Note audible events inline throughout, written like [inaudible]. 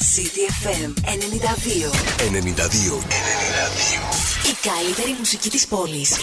CTFM 92. 92. 92. Η καλύτερη μουσική της πόλης.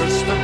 the stars.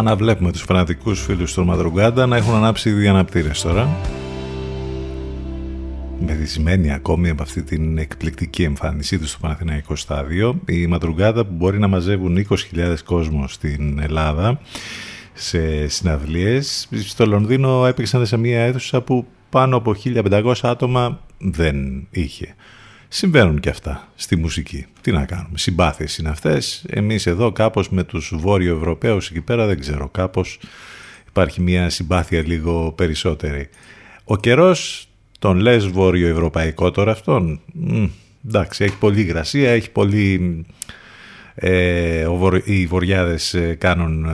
It's not Σαν να βλέπουμε τους φανατικούς φίλους του Μαδρουγκάντα να έχουν ανάψει ήδη αναπτήρες τώρα. Μεθυσμένοι ακόμη από αυτή την εκπληκτική εμφάνισή τους στο Παναθηναϊκό Στάδιο. Η Μαδρουγκάντα που μπορεί να μαζεύουν 20.000 κόσμο στην Ελλάδα σε συναυλίες. Στο Λονδίνο έπαιξαν σε μια αίθουσα που πάνω από 1.500 άτομα δεν είχε. Συμβαίνουν και αυτά στη μουσική. Τι να κάνουμε. Συμπάθειες είναι αυτές. Εμείς εδώ κάπως με τους Βόρειο Ευρωπαίους εκεί πέρα δεν ξέρω. Κάπως υπάρχει μια συμπάθεια λίγο περισσότερη. Ο καιρός τον λες Βόρειο Ευρωπαϊκό τώρα αυτόν; Μ, εντάξει, έχει πολύ υγρασία, έχει πολύ... Ε, ο βορ- οι βοριάδες ε, κάνουν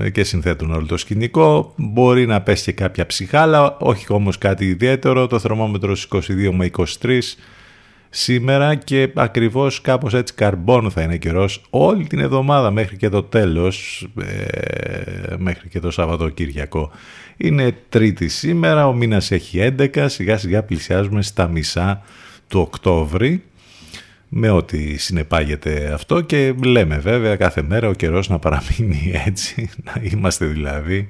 ε, και συνθέτουν όλο το σκηνικό μπορεί να πέσει και κάποια ψυχάλα όχι όμως κάτι ιδιαίτερο το θερμόμετρο στις 22 με 23 σήμερα και ακριβώς κάπως έτσι καρμπόνο θα είναι καιρός όλη την εβδομάδα μέχρι και το τέλος, ε, μέχρι και το Σαββατοκύριακο. Είναι τρίτη σήμερα, ο μήνας έχει 11, σιγά σιγά πλησιάζουμε στα μισά του Οκτώβρη με ό,τι συνεπάγεται αυτό και λέμε βέβαια κάθε μέρα ο καιρός να παραμείνει έτσι, να είμαστε δηλαδή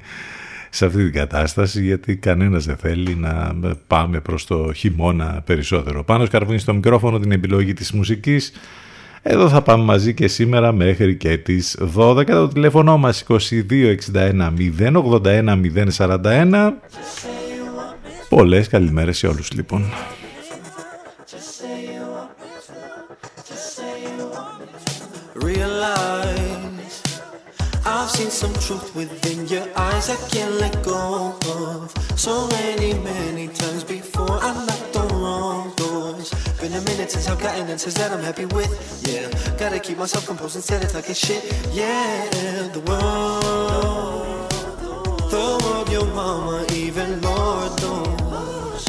σε αυτή την κατάσταση γιατί κανένας δεν θέλει να πάμε προς το χειμώνα περισσότερο. Πάνω σκαρβούνι στο μικρόφωνο την επιλογή της μουσικής. Εδώ θα πάμε μαζί και σήμερα μέχρι και τις 12. Το τηλέφωνο μας 2261 081 041. Πολλές καλημέρες σε όλους λοιπόν. Seen some truth within your eyes I can't let go of. So many, many times before I knocked on wrong doors. Been a minute since I've gotten answers that I'm happy with. Yeah, gotta keep myself composed instead of talking shit. Yeah, the world, the world, your mama, even Lord knows.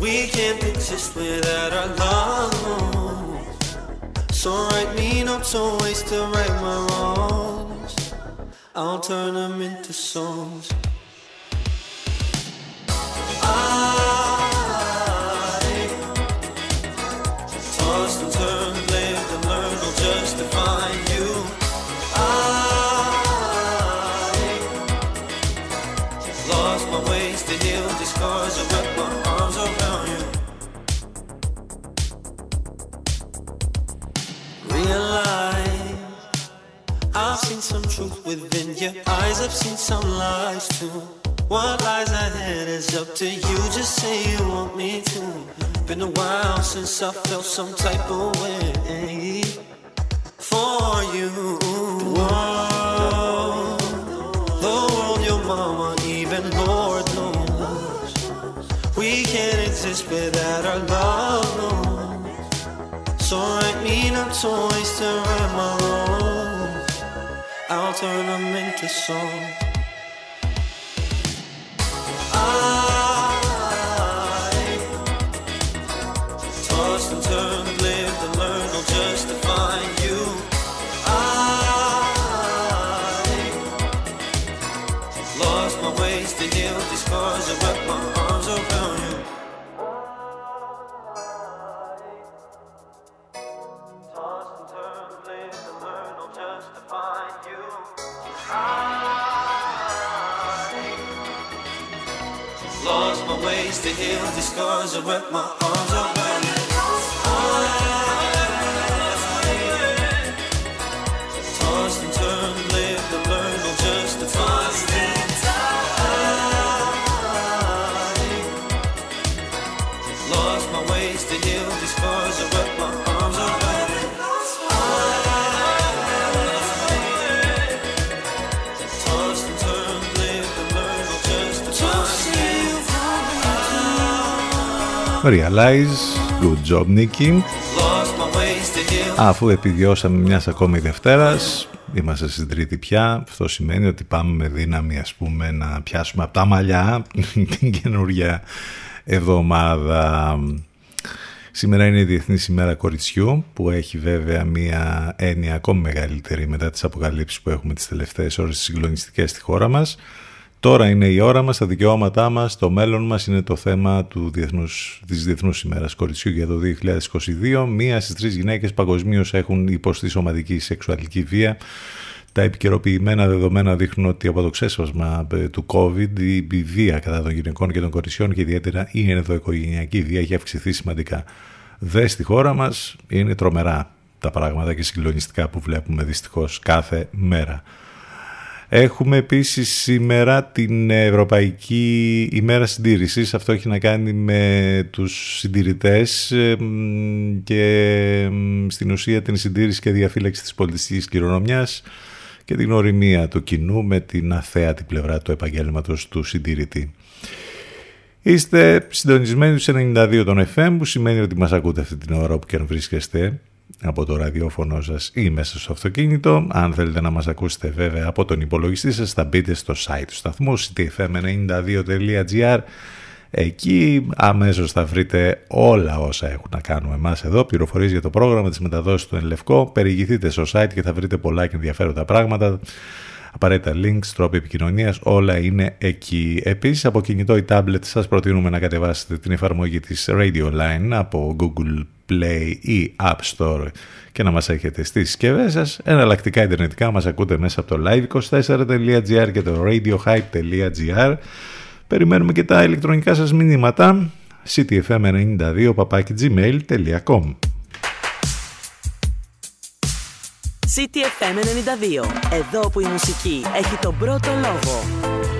We can't exist without our love. So write me notes always to right my wrongs. I'll turn them into songs. I tossed and turned, lived and learned, all just to find you. I lost my ways to heal these scars. I wrapped my I've seen some truth within your eyes, I've seen some lies too. What lies ahead is up to you, just say you want me to. Been a while since I felt some type of way for you. World, the world, your mama, even Lord knows. We can't exist without our love, no. So write me not toys to write my wrongs. I'll turn them into song. I with my Realize, good job Nicky. Lost my ways to heal. Αφού επιβιώσαμε μιας ακόμη Δευτέρας, είμαστε στην τρίτη πια, αυτό σημαίνει ότι πάμε με δύναμη ας πούμε να πιάσουμε από τα μαλλιά [laughs] την καινούργια εβδομάδα. Σήμερα είναι η Διεθνής ημέρα κοριτσιού που έχει βέβαια μια έννοια ακόμη μεγαλύτερη μετά τις αποκαλύψεις που έχουμε τις τελευταίες ώρες συγκλονιστικές στη χώρα μας. Τώρα είναι η ώρα μας, τα δικαιώματά μας, το μέλλον μας είναι το θέμα του διεθνούς, της Διεθνούς ημέρας κοριτσιού για το 2022. Μία στις τρεις γυναίκες παγκοσμίως έχουν υποστεί σωματική σεξουαλική βία. Τα επικαιροποιημένα δεδομένα δείχνουν ότι από το ξέσπασμα ε, του COVID η βία κατά των γυναικών και των κοριτσιών και ιδιαίτερα η ενδοοικογενειακή βία έχει αυξηθεί σημαντικά. Δε στη χώρα μας είναι τρομερά τα πράγματα και συγκλονιστικά που βλέπουμε δυστυχώς κάθε μέρα. Έχουμε επίσης σήμερα την Ευρωπαϊκή ημέρα συντήρησης. Αυτό έχει να κάνει με τους συντηρητές ε, μ, και μ, στην ουσία την συντήρηση και διαφύλαξη της πολιτιστικής κληρονομιάς και την οριμία του κοινού με την αθέατη πλευρά του επαγγέλματος του συντηρητή. Είστε συντονισμένοι στους 92 των FM που σημαίνει ότι μας ακούτε αυτή την ώρα όπου και αν βρίσκεστε από το ραδιόφωνο σας ή μέσα στο αυτοκίνητο. Αν θέλετε να μας ακούσετε βέβαια από τον υπολογιστή σας θα μπείτε στο site του σταθμού ctfm92.gr Εκεί αμέσως θα βρείτε όλα όσα έχουν να κάνουμε εμάς εδώ, πληροφορίες για το πρόγραμμα, τις μεταδόσεις του Ενλευκό. Περιηγηθείτε στο site και θα βρείτε πολλά και ενδιαφέροντα πράγματα. Απαραίτητα links, τρόποι επικοινωνίας, όλα είναι εκεί. Επίσης από κινητό ή tablet σας προτείνουμε να κατεβάσετε την εφαρμογή της Radio Line από Google Play ή App Store και να μας έχετε στις συσκευές σας. Εναλλακτικά ιντερνετικά μας ακούτε μέσα από το live24.gr και το radiohype.gr. Περιμένουμε και τα ηλεκτρονικά σας μηνύματα ctfm92 gmail.com CTFM 92. Εδώ που η μουσική έχει τον πρώτο λόγο.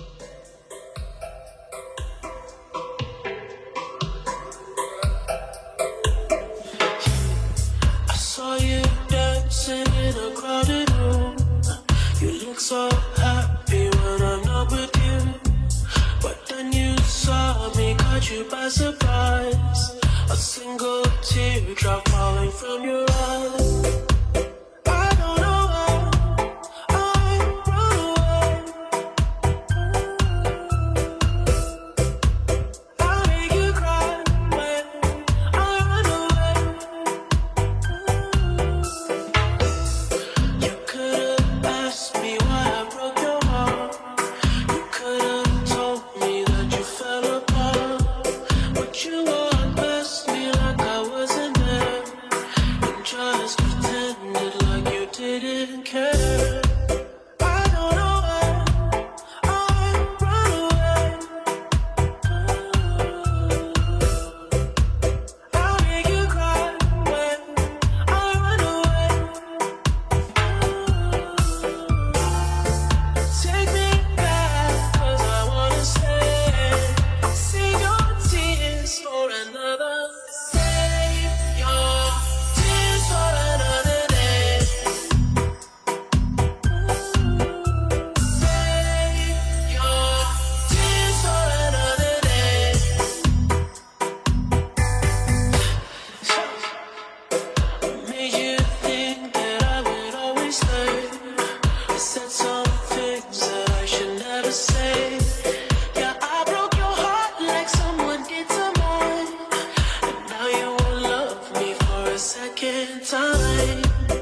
Second time.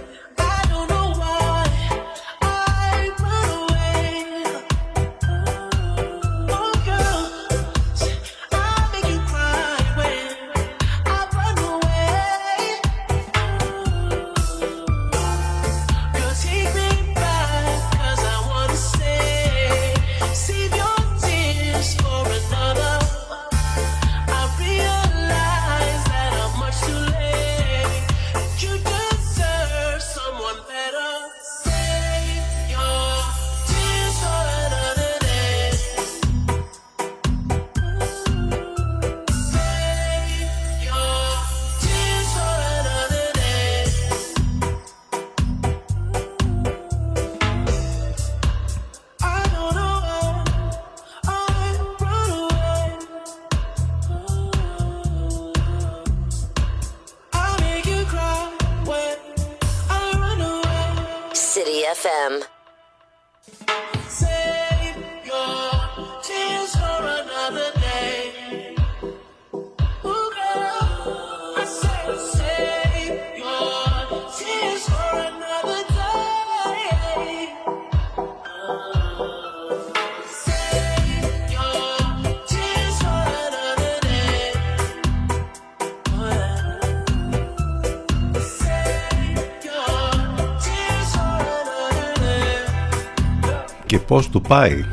Πάει.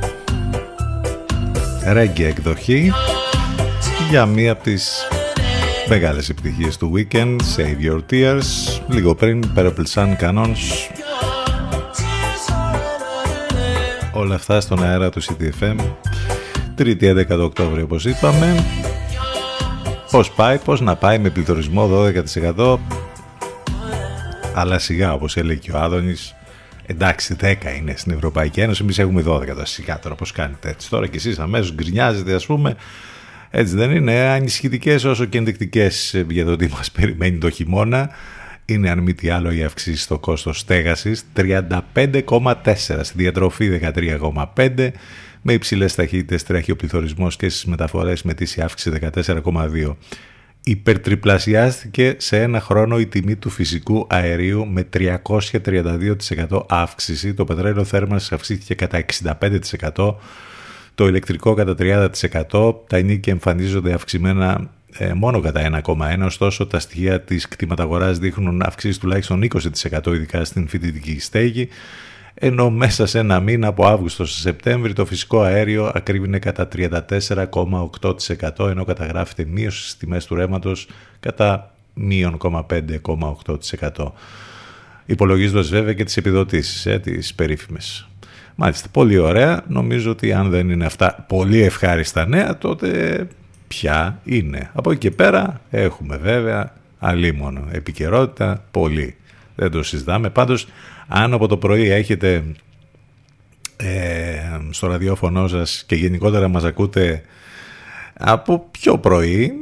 Ρέγγε εκδοχή για μία από τις μεγάλες επιτυχίες του weekend Save Your Tears. Λίγο πριν Purple Sun Canons. Όλα αυτά στον αέρα του CTFM 3η 11 Οκτώβριο όπως είπαμε. Πως πάει, πως να πάει με πληθωρισμό 12% αλλά σιγά όπως έλεγε και ο Άδωνης εντάξει 10 είναι στην Ευρωπαϊκή Ένωση εμείς έχουμε 12 τώρα σιγά τώρα πως κάνετε έτσι; Τώρα και εσείς αμέσως γκρινιάζετε ας πούμε. Έτσι δεν είναι ανησυχητικές όσο και ενδεικτικές για το τι μας περιμένει το χειμώνα. Είναι αν μη τι άλλο η αυξήση στο κόστος στέγασης 35,4 στη διατροφή 13,5 με υψηλές ταχύτητες τρέχει ο πληθωρισμός και στις μεταφορές με τύση αύξηση 14,2 υπερτριπλασιάστηκε σε ένα χρόνο η τιμή του φυσικού αερίου με 332% αύξηση. Το πετρέλαιο θέρμανσης αυξήθηκε κατά 65%, το ηλεκτρικό κατά 30%, τα ενίκια εμφανίζονται αυξημένα ε, μόνο κατά 1,1, ωστόσο τα στοιχεία της κτηματαγοράς δείχνουν αυξήσεις τουλάχιστον 20% ειδικά στην φοιτητική στέγη, ενώ μέσα σε ένα μήνα από Αύγουστο σε Σεπτέμβρη το φυσικό αέριο ακρίβεινε κατά 34,8% ενώ καταγράφεται μείωση στις τιμές του ρέματος κατά μείον 5,8%. Υπολογίζοντας βέβαια και τις επιδοτήσεις, ε, τις περίφημες. Μάλιστα, πολύ ωραία. Νομίζω ότι αν δεν είναι αυτά πολύ ευχάριστα νέα, τότε ποια είναι. Από εκεί και πέρα έχουμε βέβαια αλίμονο επικαιρότητα, πολύ. Δεν το συζητάμε. Πάντως, αν από το πρωί έχετε ε, στο ραδιόφωνο σας και γενικότερα μας ακούτε από πιο πρωί,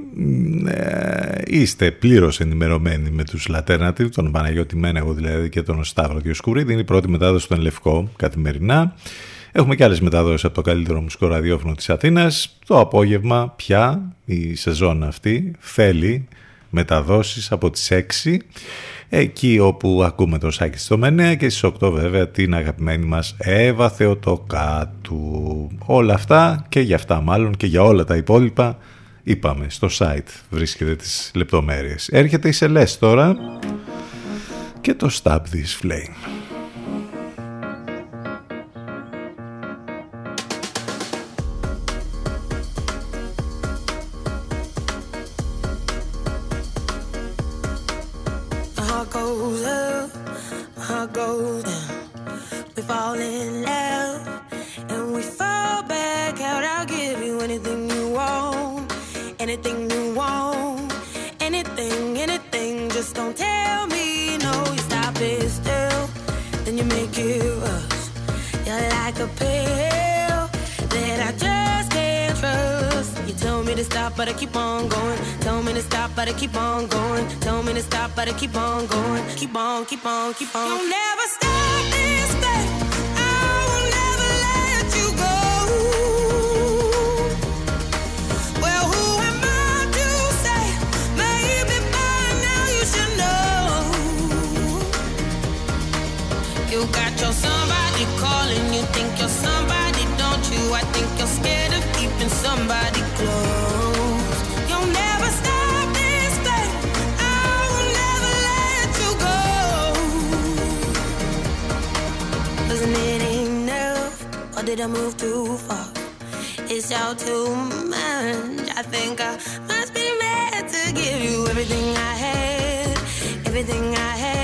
ε, είστε πλήρως ενημερωμένοι με τους Λατέρνατιβ, τον Παναγιώτη Μένεγο δηλαδή και τον Σταύρο Διοσκουρίδη. Είναι η πρώτη μετάδοση στον Λευκό καθημερινά. Έχουμε και άλλες μεταδόσεις από το καλύτερο μουσικό ραδιόφωνο της Αθήνας. Το απόγευμα πια η σεζόν αυτή θέλει μεταδόσεις από τις 6 εκεί όπου ακούμε το Σάκη στο Μενέα και στις 8 βέβαια την αγαπημένη μας Εύα Θεοτοκάτου. Όλα αυτά και για αυτά μάλλον και για όλα τα υπόλοιπα είπαμε στο site βρίσκεται τις λεπτομέρειες. Έρχεται η Σελές τώρα και το Stab This Flame. Anything you want, anything, anything. Just don't tell me no. You stop it still, then you make it rush. You're like a pill that I just can't trust. You tell me to stop, but I keep on going. Tell me to stop, but I keep on going. Tell me to stop, but I keep on going. Keep on, keep on, keep on. You'll never stop this thing. Got your somebody calling, you think you're somebody, don't you? I think you're scared of keeping somebody close. You'll never stop this thing. I will never let you go. Wasn't it enough, or did I move too far? It's all too much. I think I must be mad to give you everything I had, everything I had,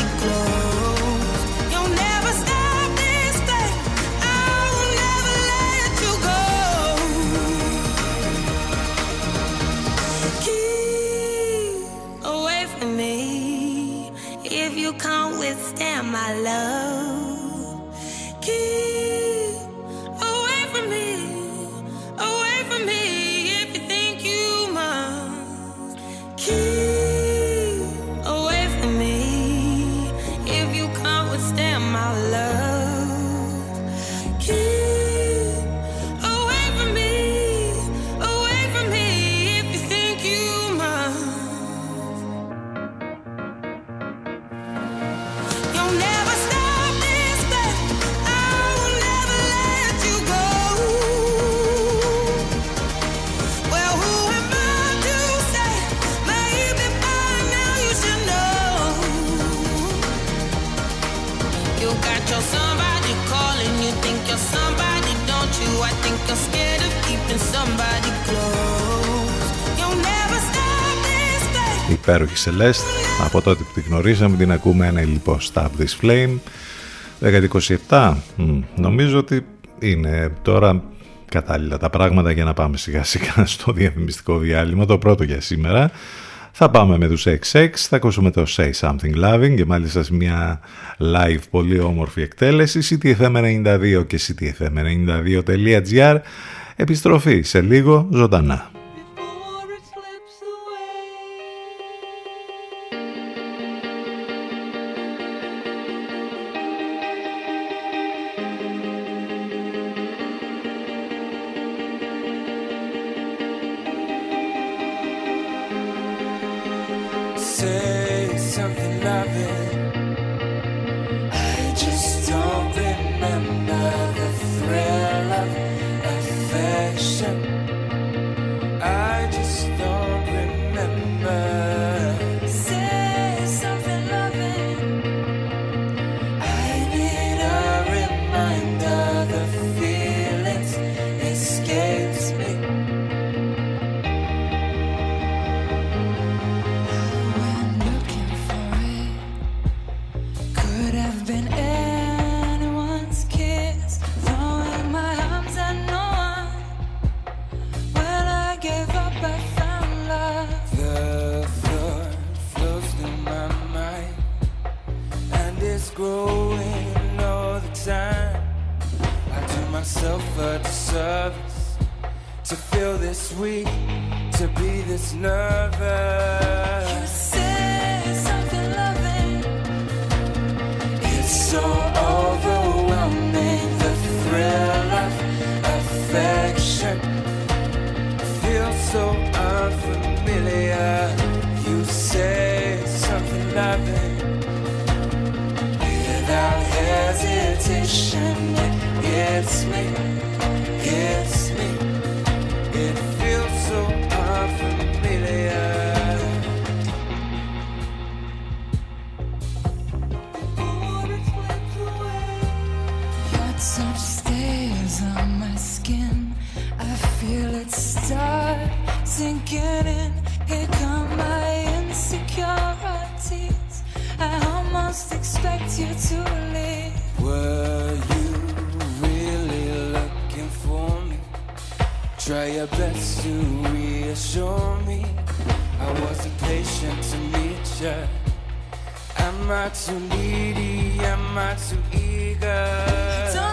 Damn, my love. Υπέροχη Celeste. Από τότε που τη γνωρίσαμε την ακούμε ένα λοιπόν Stab This Flame. 1027. Μμ, νομίζω ότι είναι τώρα κατάλληλα τα πράγματα για να πάμε σιγά σιγά [laughs] στο διαφημιστικό διάλειμμα. Το πρώτο για σήμερα. Θα πάμε με τους XX, θα ακούσουμε το Say Something Loving και μάλιστα σε μια live πολύ όμορφη εκτέλεση ctfm92 και ctfm92.gr Επιστροφή σε λίγο ζωντανά. Start sinking in. Here come my insecurities. I almost expect you to leave. Were you really looking for me? Try your best to reassure me. I wasn't patient to meet you. Am I too needy? Am I too eager? Don't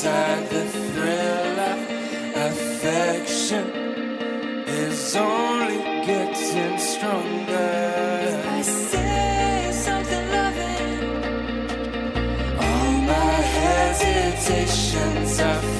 inside. The thrill of affection is only getting stronger. I say something loving. All my hesitations are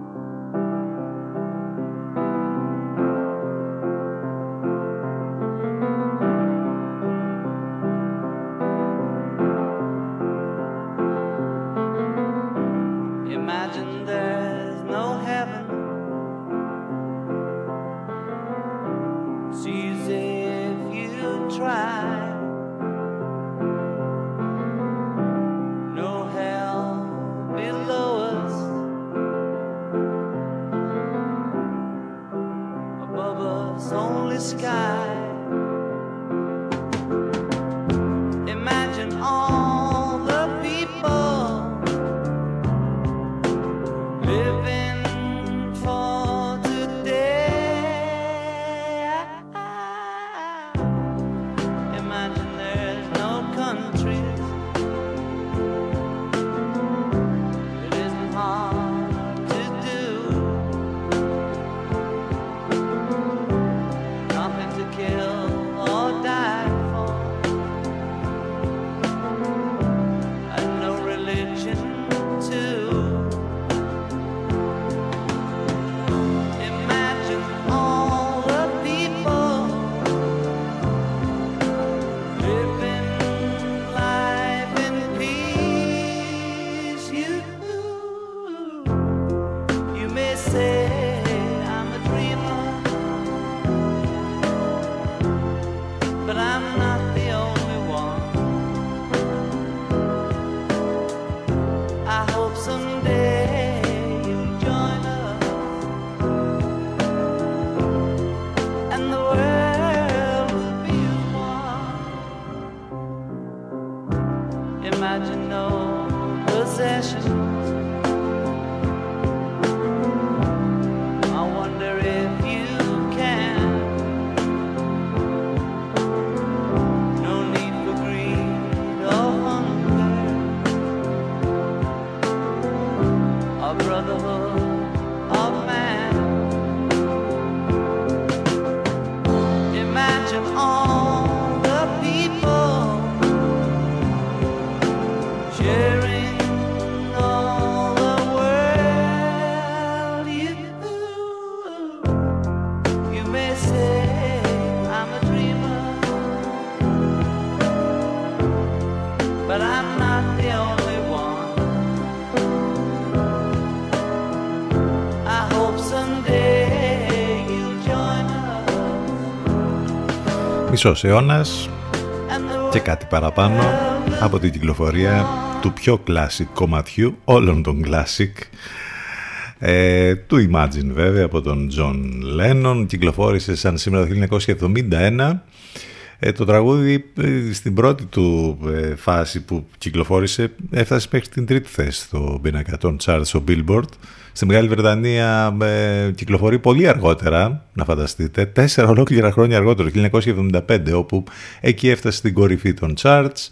Μισός αιώνας και κάτι παραπάνω από την κυκλοφορία του πιο classic κομματιού όλων των classic ε, του Imagine βέβαια από τον John Lennon. Κυκλοφόρησε σαν σήμερα το 1971 ε, το τραγούδι ε, στην πρώτη του ε, φάση που κυκλοφόρησε έφτασε μέχρι την τρίτη θέση στο πίνακα των charts στο Billboard στη Μεγάλη Βρετανία ε, κυκλοφορεί πολύ αργότερα, να φανταστείτε, τέσσερα ολόκληρα χρόνια αργότερο, το 1975, όπου εκεί έφτασε στην κορυφή των charts.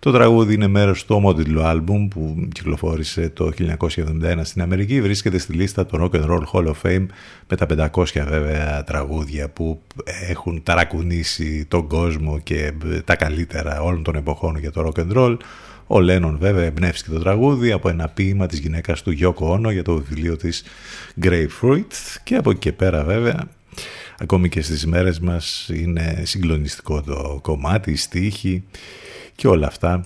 Το τραγούδι είναι μέρος του ομότιτλου άλμπουμ που κυκλοφόρησε το 1971 στην Αμερική. Βρίσκεται στη λίστα του Rock and Roll Hall of Fame με τα 500 βέβαια τραγούδια που έχουν ταρακουνήσει τον κόσμο και τα καλύτερα όλων των εποχών για το Rock and Roll. Ο Λένον βέβαια εμπνεύστηκε το τραγούδι από ένα ποίημα της γυναίκας του Γιώκο Όνο για το βιβλίο της Grapefruit και από εκεί και πέρα βέβαια ακόμη και στις μέρες μας είναι συγκλονιστικό το κομμάτι, η στίχη και όλα αυτά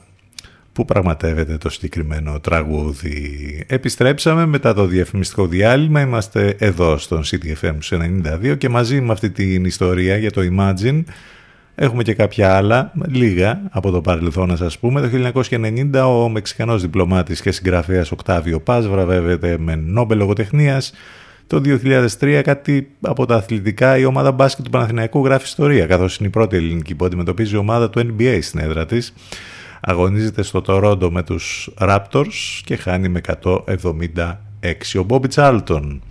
που πραγματεύεται το συγκεκριμένο τραγούδι. Επιστρέψαμε μετά το διαφημιστικό διάλειμμα, είμαστε εδώ στον CTFM 92 και μαζί με αυτή την ιστορία για το Imagine Έχουμε και κάποια άλλα, λίγα από το παρελθόν να σας πούμε. Το 1990 ο Μεξικανός διπλωμάτης και συγγραφέας Οκτάβιο Πας βραβεύεται με Νόμπελ Λογοτεχνίας. Το 2003 κάτι από τα αθλητικά η ομάδα μπάσκετ του Παναθηναϊκού γράφει ιστορία καθώς είναι η πρώτη ελληνική που αντιμετωπίζει η ομάδα του NBA στην έδρα της. Αγωνίζεται στο Τορόντο με τους Raptors και χάνει με 176. Ο Μπόμπι Τσάλτον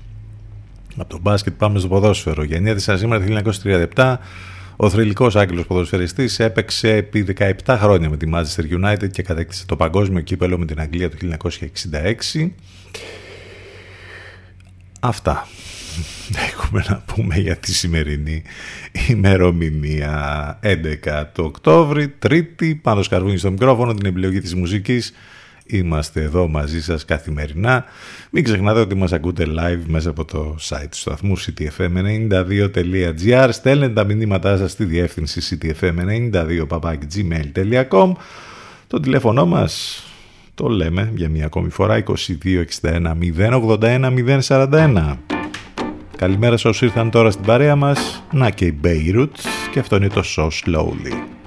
από το μπάσκετ πάμε στο ποδόσφαιρο. Γεννιέται σήμερα το 1937 ο θρηλυκός Άγγλος ποδοσφαιριστής έπαιξε επί 17 χρόνια με τη Manchester United και κατέκτησε το παγκόσμιο κύπελο με την Αγγλία το 1966. Αυτά. Έχουμε να πούμε για τη σημερινή ημερομηνία. 11 το Οκτώβρη, Τρίτη, πάνω σκαρβούνι στο μικρόφωνο, την επιλογή της μουσικής. Είμαστε εδώ μαζί σας καθημερινά. Μην ξεχνάτε ότι μας ακούτε live μέσα από το site του σταθμού ctfm92.gr Στέλνετε τα μηνύματά σας στη διεύθυνση ctfm92.gmail.com Το τηλέφωνο μας το λέμε για μια ακόμη φορά. 2261 081 041 Καλημέρα σε όσοι ήρθαν τώρα στην παρέα μας. Να και η Beirut. Και αυτό είναι το So Slowly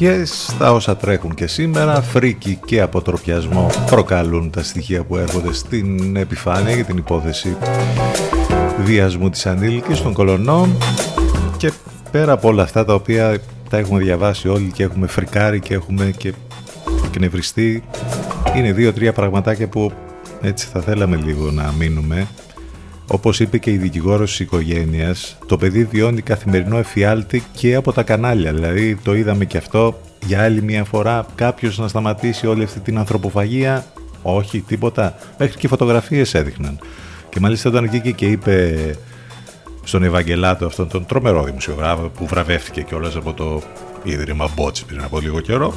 Ματιές στα όσα τρέχουν και σήμερα, φρίκι και αποτροπιασμό προκαλούν τα στοιχεία που έρχονται στην επιφάνεια για την υπόθεση βιασμού της ανήλικης των κολονών. Και πέρα από όλα αυτά τα οποία τα έχουμε διαβάσει όλοι και έχουμε φρικάρει και έχουμε και εκνευριστεί είναι δύο-τρία πραγματάκια που έτσι θα θέλαμε λίγο να μείνουμε όπως είπε και η δικηγόρος της οικογένειας, το παιδί βιώνει καθημερινό εφιάλτη και από τα κανάλια. Δηλαδή το είδαμε και αυτό για άλλη μια φορά κάποιος να σταματήσει όλη αυτή την ανθρωποφαγία; Όχι, τίποτα. Μέχρι και φωτογραφίες έδειχναν. Και μάλιστα όταν βγήκε και είπε στον Ευαγγελάτο αυτόν τον τρομερό δημοσιογράφο που βραβεύτηκε κιόλας από το Ίδρυμα Μπότς πριν από λίγο καιρό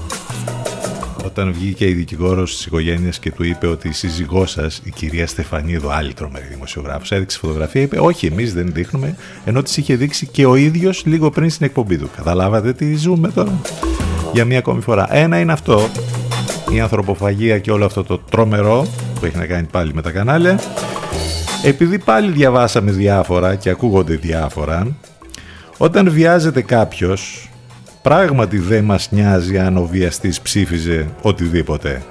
όταν βγήκε η δικηγόρος της οικογένειας και του είπε ότι η σύζυγός σας, η κυρία Στεφανίδου, άλλη τρομερή δημοσιογράφος, έδειξε φωτογραφία, είπε Όχι, εμείς δεν δείχνουμε, ενώ της είχε δείξει και ο ίδιος λίγο πριν στην εκπομπή του. Καταλάβατε τι ζούμε τώρα. Για μία ακόμη φορά. Ένα είναι αυτό, η ανθρωποφαγία και όλο αυτό το τρομερό που έχει να κάνει πάλι με τα κανάλια. Επειδή πάλι διαβάσαμε διάφορα και ακούγονται διάφορα, όταν βιάζεται κάποιος Πράγματι δεν μας νοιάζει αν ο βιαστής ψήφιζε οτιδήποτε.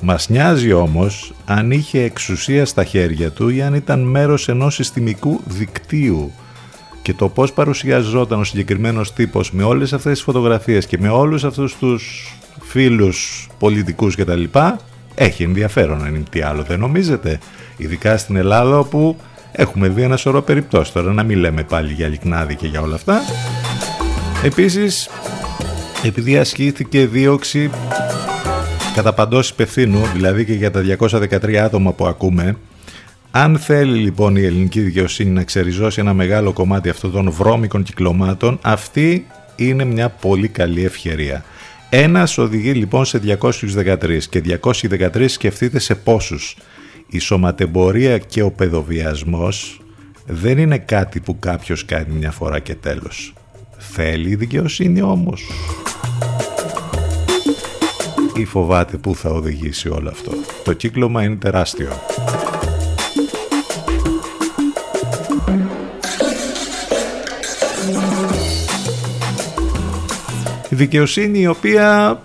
Μας νοιάζει όμως αν είχε εξουσία στα χέρια του ή αν ήταν μέρος ενός συστημικού δικτύου. Και το πώς παρουσιαζόταν ο συγκεκριμένος τύπος με όλες αυτές τις φωτογραφίες και με όλους αυτούς τους φίλους πολιτικούς κτλ. Έχει ενδιαφέρον αν είναι τι άλλο δεν νομίζετε. Ειδικά στην Ελλάδα όπου έχουμε δει ένα σωρό περιπτώσεις τώρα να μην λέμε πάλι για λικνάδι και για όλα αυτά. Επίσης επειδή ασκήθηκε δίωξη κατά παντός υπευθύνου, δηλαδή και για τα 213 άτομα που ακούμε, αν θέλει λοιπόν η ελληνική δικαιοσύνη να ξεριζώσει ένα μεγάλο κομμάτι αυτών των βρώμικων κυκλωμάτων, αυτή είναι μια πολύ καλή ευκαιρία. Ένας οδηγεί λοιπόν σε 213 και 213 σκεφτείτε σε πόσους. Η σωματεμπορία και ο παιδοβιασμός δεν είναι κάτι που κάποιος κάνει μια φορά και τέλος. Θέλει η δικαιοσύνη όμως. Ή φοβάται πού θα οδηγήσει όλο αυτό. Το κύκλωμα είναι τεράστιο. Η δικαιοσύνη η οποία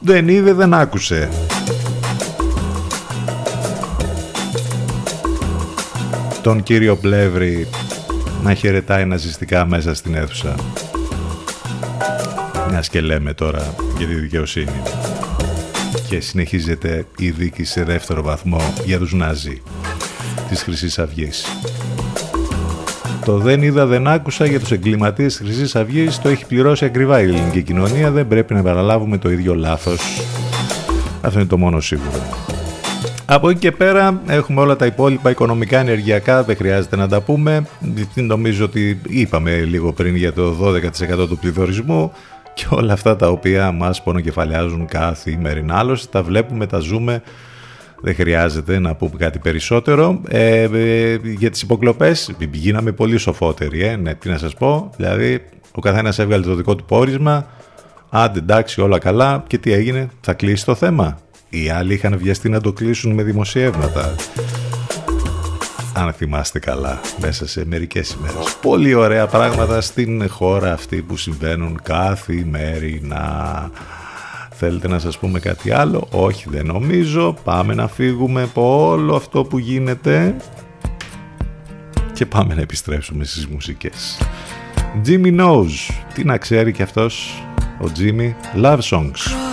δεν είδε, δεν άκουσε. Τον κύριο Πλεύρη να χαιρετάει ναζιστικά μέσα στην αίθουσα. Μιας και λέμε τώρα για τη δικαιοσύνη. Και συνεχίζεται η δίκη σε δεύτερο βαθμό για τους Ναζί της χρυσής αυγής. Το δεν είδα δεν άκουσα για τους εγκληματίες της χρυσής αυγής το έχει πληρώσει ακριβά η ελληνική κοινωνία, δεν πρέπει να παραλάβουμε το ίδιο λάθος. Αυτό είναι το μόνο σίγουρο. Από εκεί και πέρα έχουμε όλα τα υπόλοιπα οικονομικά, ενεργειακά, δεν χρειάζεται να τα πούμε. Νομίζω ότι είπαμε λίγο πριν για το 12% του πληθωρισμού και όλα αυτά τα οποία μας πονοκεφαλιάζουν καθημερινά. Άλλωστε τα βλέπουμε, τα ζούμε, δεν χρειάζεται να πούμε κάτι περισσότερο. Ε, ε, για τις υποκλοπές γίναμε πολύ σοφότεροι, ε. ναι, τι να σας πω. Δηλαδή ο καθένας έβγαλε το δικό του πόρισμα, άντε εντάξει όλα καλά και τι έγινε, θα κλείσει το θέμα. Οι άλλοι είχαν βιαστεί να το κλείσουν με δημοσιεύματα. Αν θυμάστε καλά, μέσα σε μερικές ημέρες. Πολύ ωραία πράγματα στην χώρα αυτή που συμβαίνουν καθημερινά. Θέλετε να σας πούμε κάτι άλλο; Όχι δεν νομίζω. Πάμε να φύγουμε από όλο αυτό που γίνεται και πάμε να επιστρέψουμε στις μουσικές. Jimmy Knows. Τι να ξέρει και αυτός ο Jimmy; Love Songs.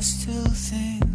still think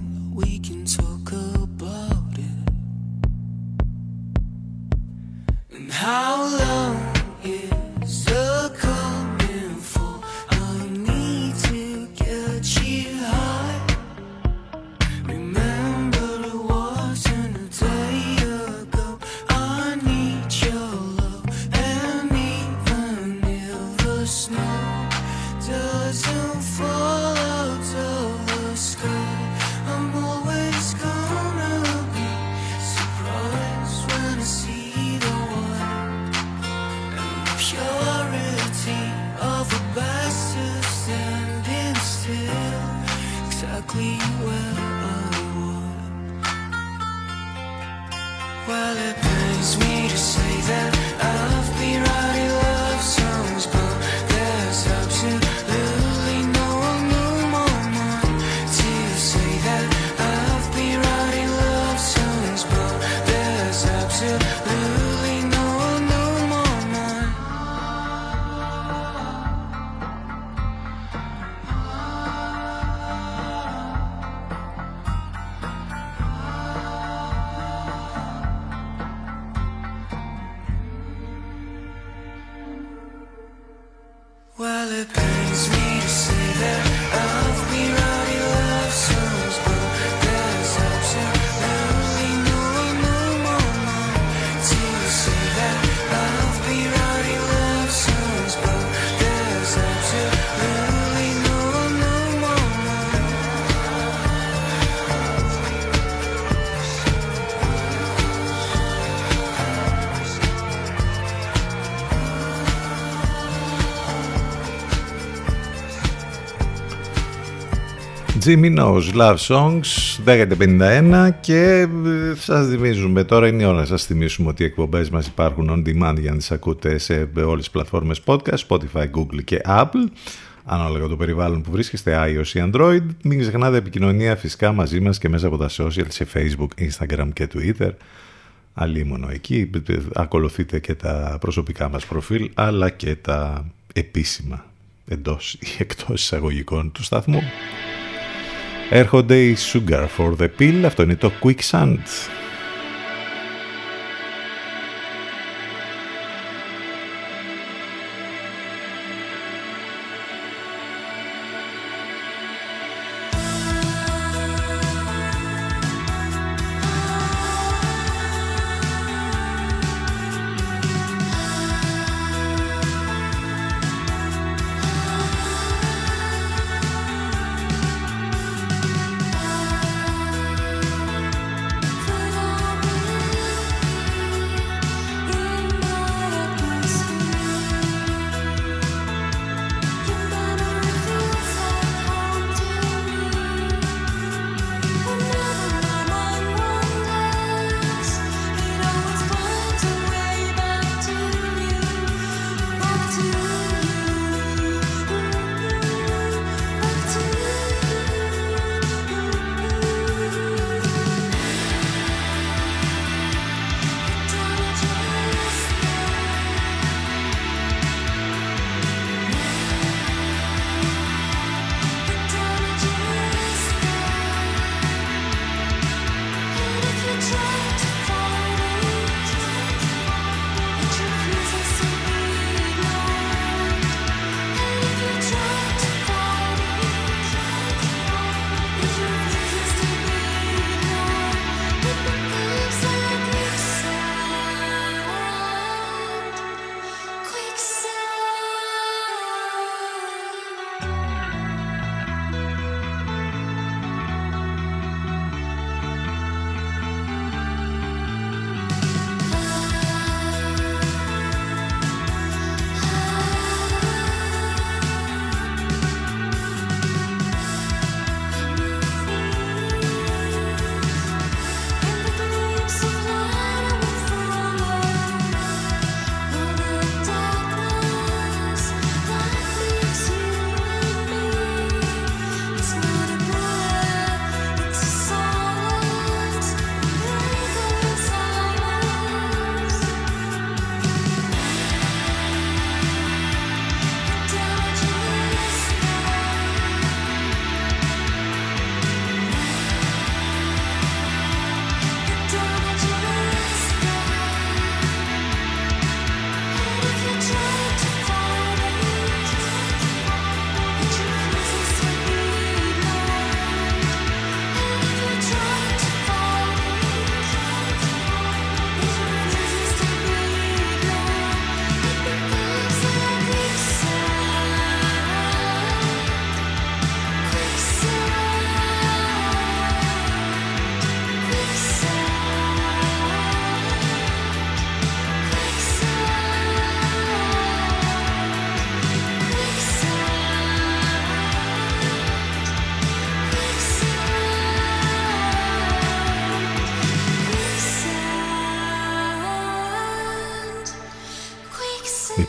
Knows Love Songs 1051 και ε, σας θυμίζουμε τώρα είναι η ώρα να σας θυμίσουμε ότι οι εκπομπές μας υπάρχουν on demand για να τις ακούτε σε όλες τις πλατφόρμες podcast Spotify, Google και Apple. Ανάλογα το περιβάλλον που βρίσκεστε iOS ή Android. Μην ξεχνάτε επικοινωνία φυσικά μαζί μας και μέσα από τα social σε Facebook, Instagram και Twitter. Αλίμονο εκεί. Ακολουθείτε και τα προσωπικά μας προφίλ αλλά και τα επίσημα εντός ή εκτός εισαγωγικών του σταθμού Έρχονται οι Sugar for the Pill, αυτό είναι το Quicksand.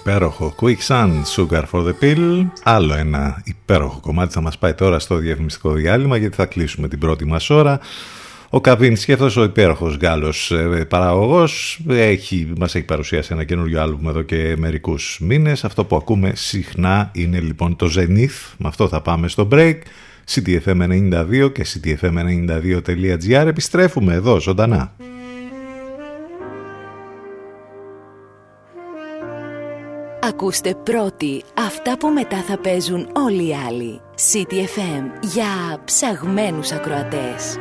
Υπέροχο Quicksand, Sugar for the Pill Άλλο ένα υπέροχο κομμάτι θα μας πάει τώρα στο διαφημιστικό διάλειμμα γιατί θα κλείσουμε την πρώτη μας ώρα ο Καβίνσκι, αυτός ο υπέροχος Γάλλος ε, παραγωγός, έχει, μας έχει παρουσιάσει ένα καινούριο άλμπουμ εδώ και μερικούς μήνες. Αυτό που ακούμε συχνά είναι λοιπόν το Zenith. Με αυτό θα πάμε στο break. CTFM92 και CTFM92.gr. Επιστρέφουμε εδώ ζωντανά. Ακούστε πρώτοι αυτά που μετά θα παίζουν όλοι οι άλλοι. CTFM για ψαγμένους ακροατές.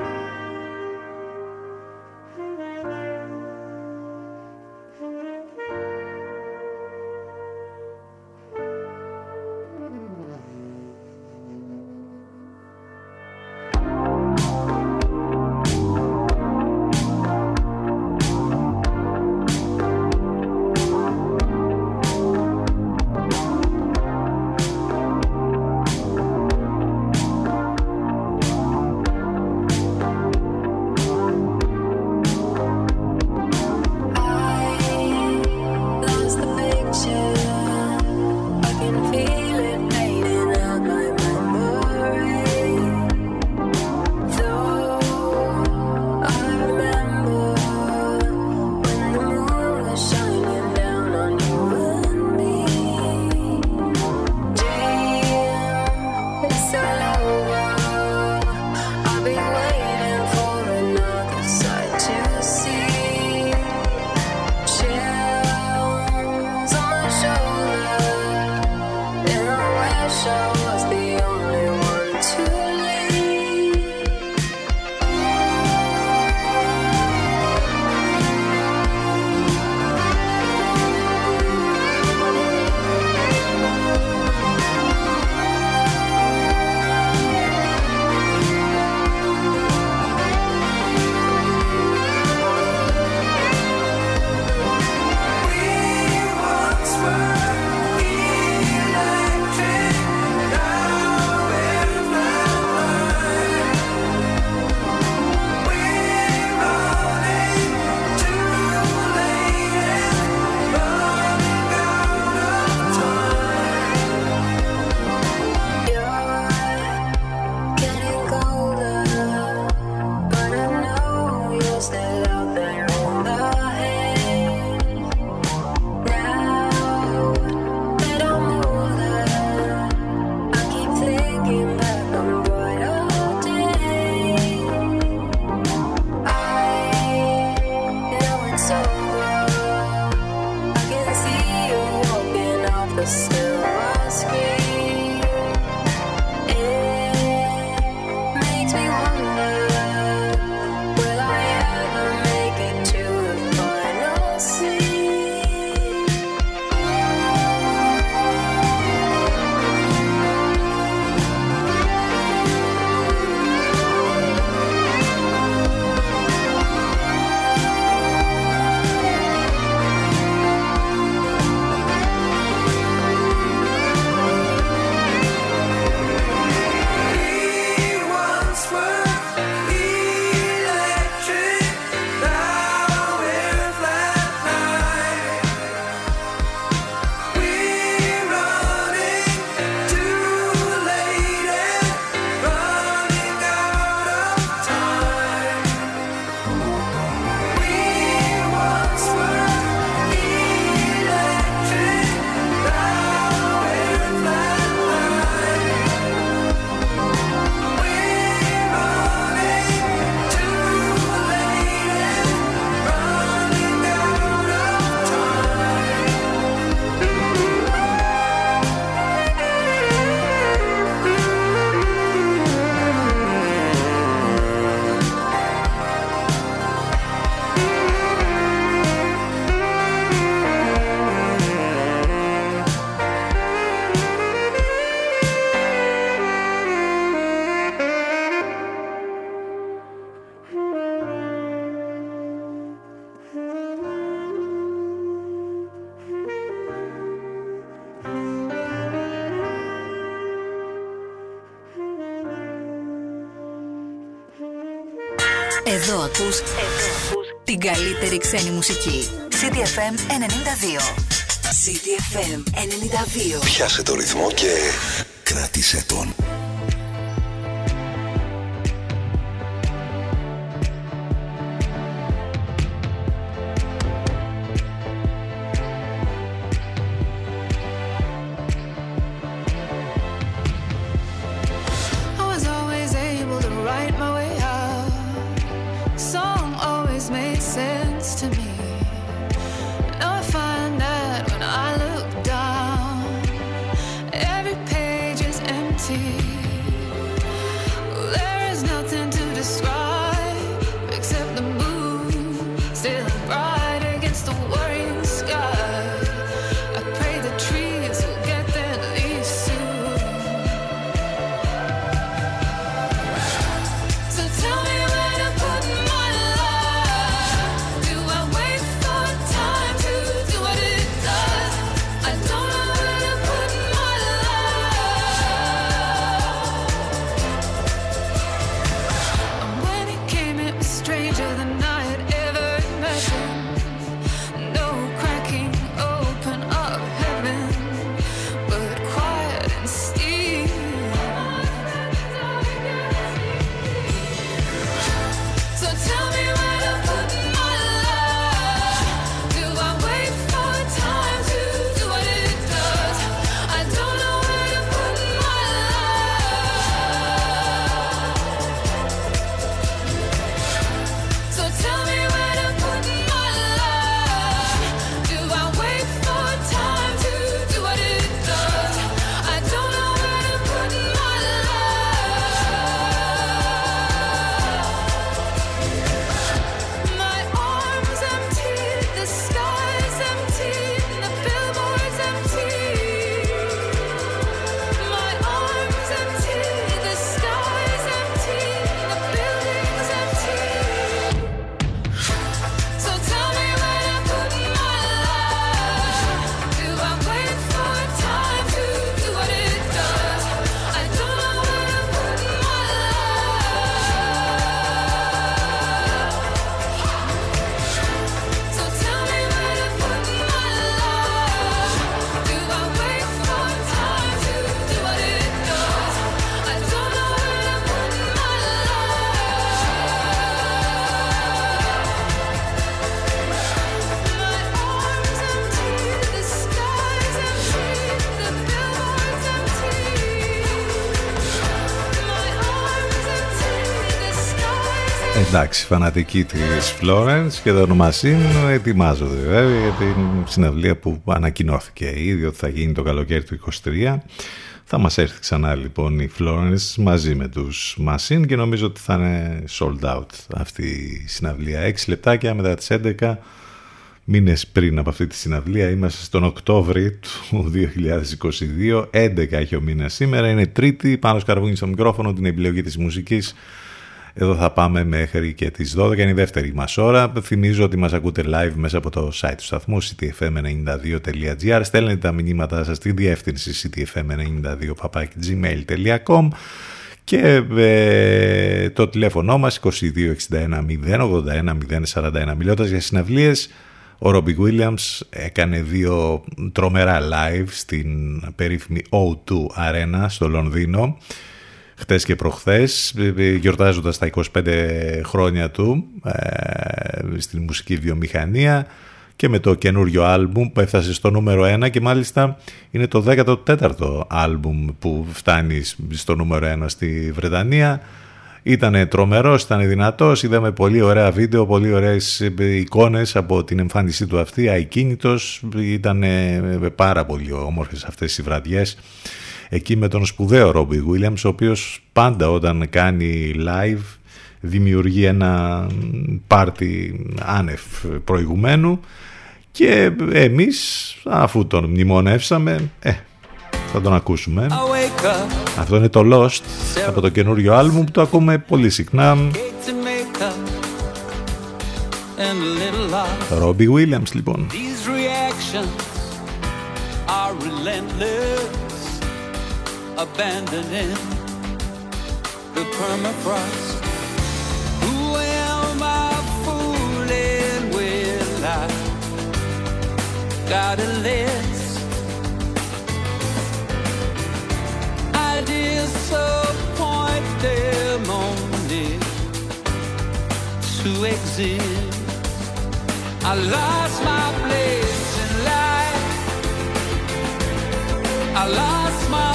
Εδώ ακούς, την καλύτερη ξένη μουσική. CDFM 92. CTFM 92. Πιάσε το ρυθμό και κράτησε τον. Φανατικοί της Florence και το Μασίν ετοιμάζονται βέβαια για την συναυλία που ανακοινώθηκε ήδη ότι θα γίνει το καλοκαίρι του 23. Θα μας έρθει ξανά λοιπόν η Florence μαζί με τους Μασίν και νομίζω ότι θα είναι sold out αυτή η συναυλία. 6 λεπτάκια μετά τις 11 μήνες πριν από αυτή τη συναυλία είμαστε στον Οκτώβρη του 2022 11 έχει ο μήνας σήμερα είναι τρίτη πάνω σκαρβούνι στο μικρόφωνο την επιλογή της μουσικής εδώ θα πάμε μέχρι και τις 12 είναι η δεύτερη μας ώρα. Θυμίζω ότι μας ακούτε live μέσα από το site του σταθμού ctfm92.gr Στέλνετε τα μηνύματά σας στη διεύθυνση ctfm92.gmail.com και ε, το τηλέφωνο μας 2261 081 041 μιλώντας για συναυλίες ο Ρόμπι Williams έκανε δύο τρομερά live στην περίφημη O2 Arena στο Λονδίνο χτες και προχθές γιορτάζοντας τα 25 χρόνια του ε, στην μουσική βιομηχανία και με το καινούριο άλμπουμ που έφτασε στο νούμερο 1 και μάλιστα είναι το 14ο άλμπουμ που φτάνει στο νούμερο 1 στη Βρετανία. Ήταν τρομερός, ήταν δυνατός, είδαμε πολύ ωραία βίντεο, πολύ ωραίες εικόνες από την εμφάνισή του αυτή, αικίνητος, ήταν πάρα πολύ όμορφες αυτές οι βραδιές εκεί με τον σπουδαίο Ρόμπι Williams, ο οποίος πάντα όταν κάνει live δημιουργεί ένα πάρτι άνευ προηγουμένου και εμείς αφού τον μνημονεύσαμε, ε, θα τον ακούσουμε. Αυτό είναι το Lost από το καινούριο άλμπουμ που το ακούμε πολύ συχνά. Ρόμπι Williams λοιπόν. These reactions are relentless, abandoning the permafrost. Who am I fooling with? I got a list. Ideas so point them only to exist. I lost my place in life. I lost my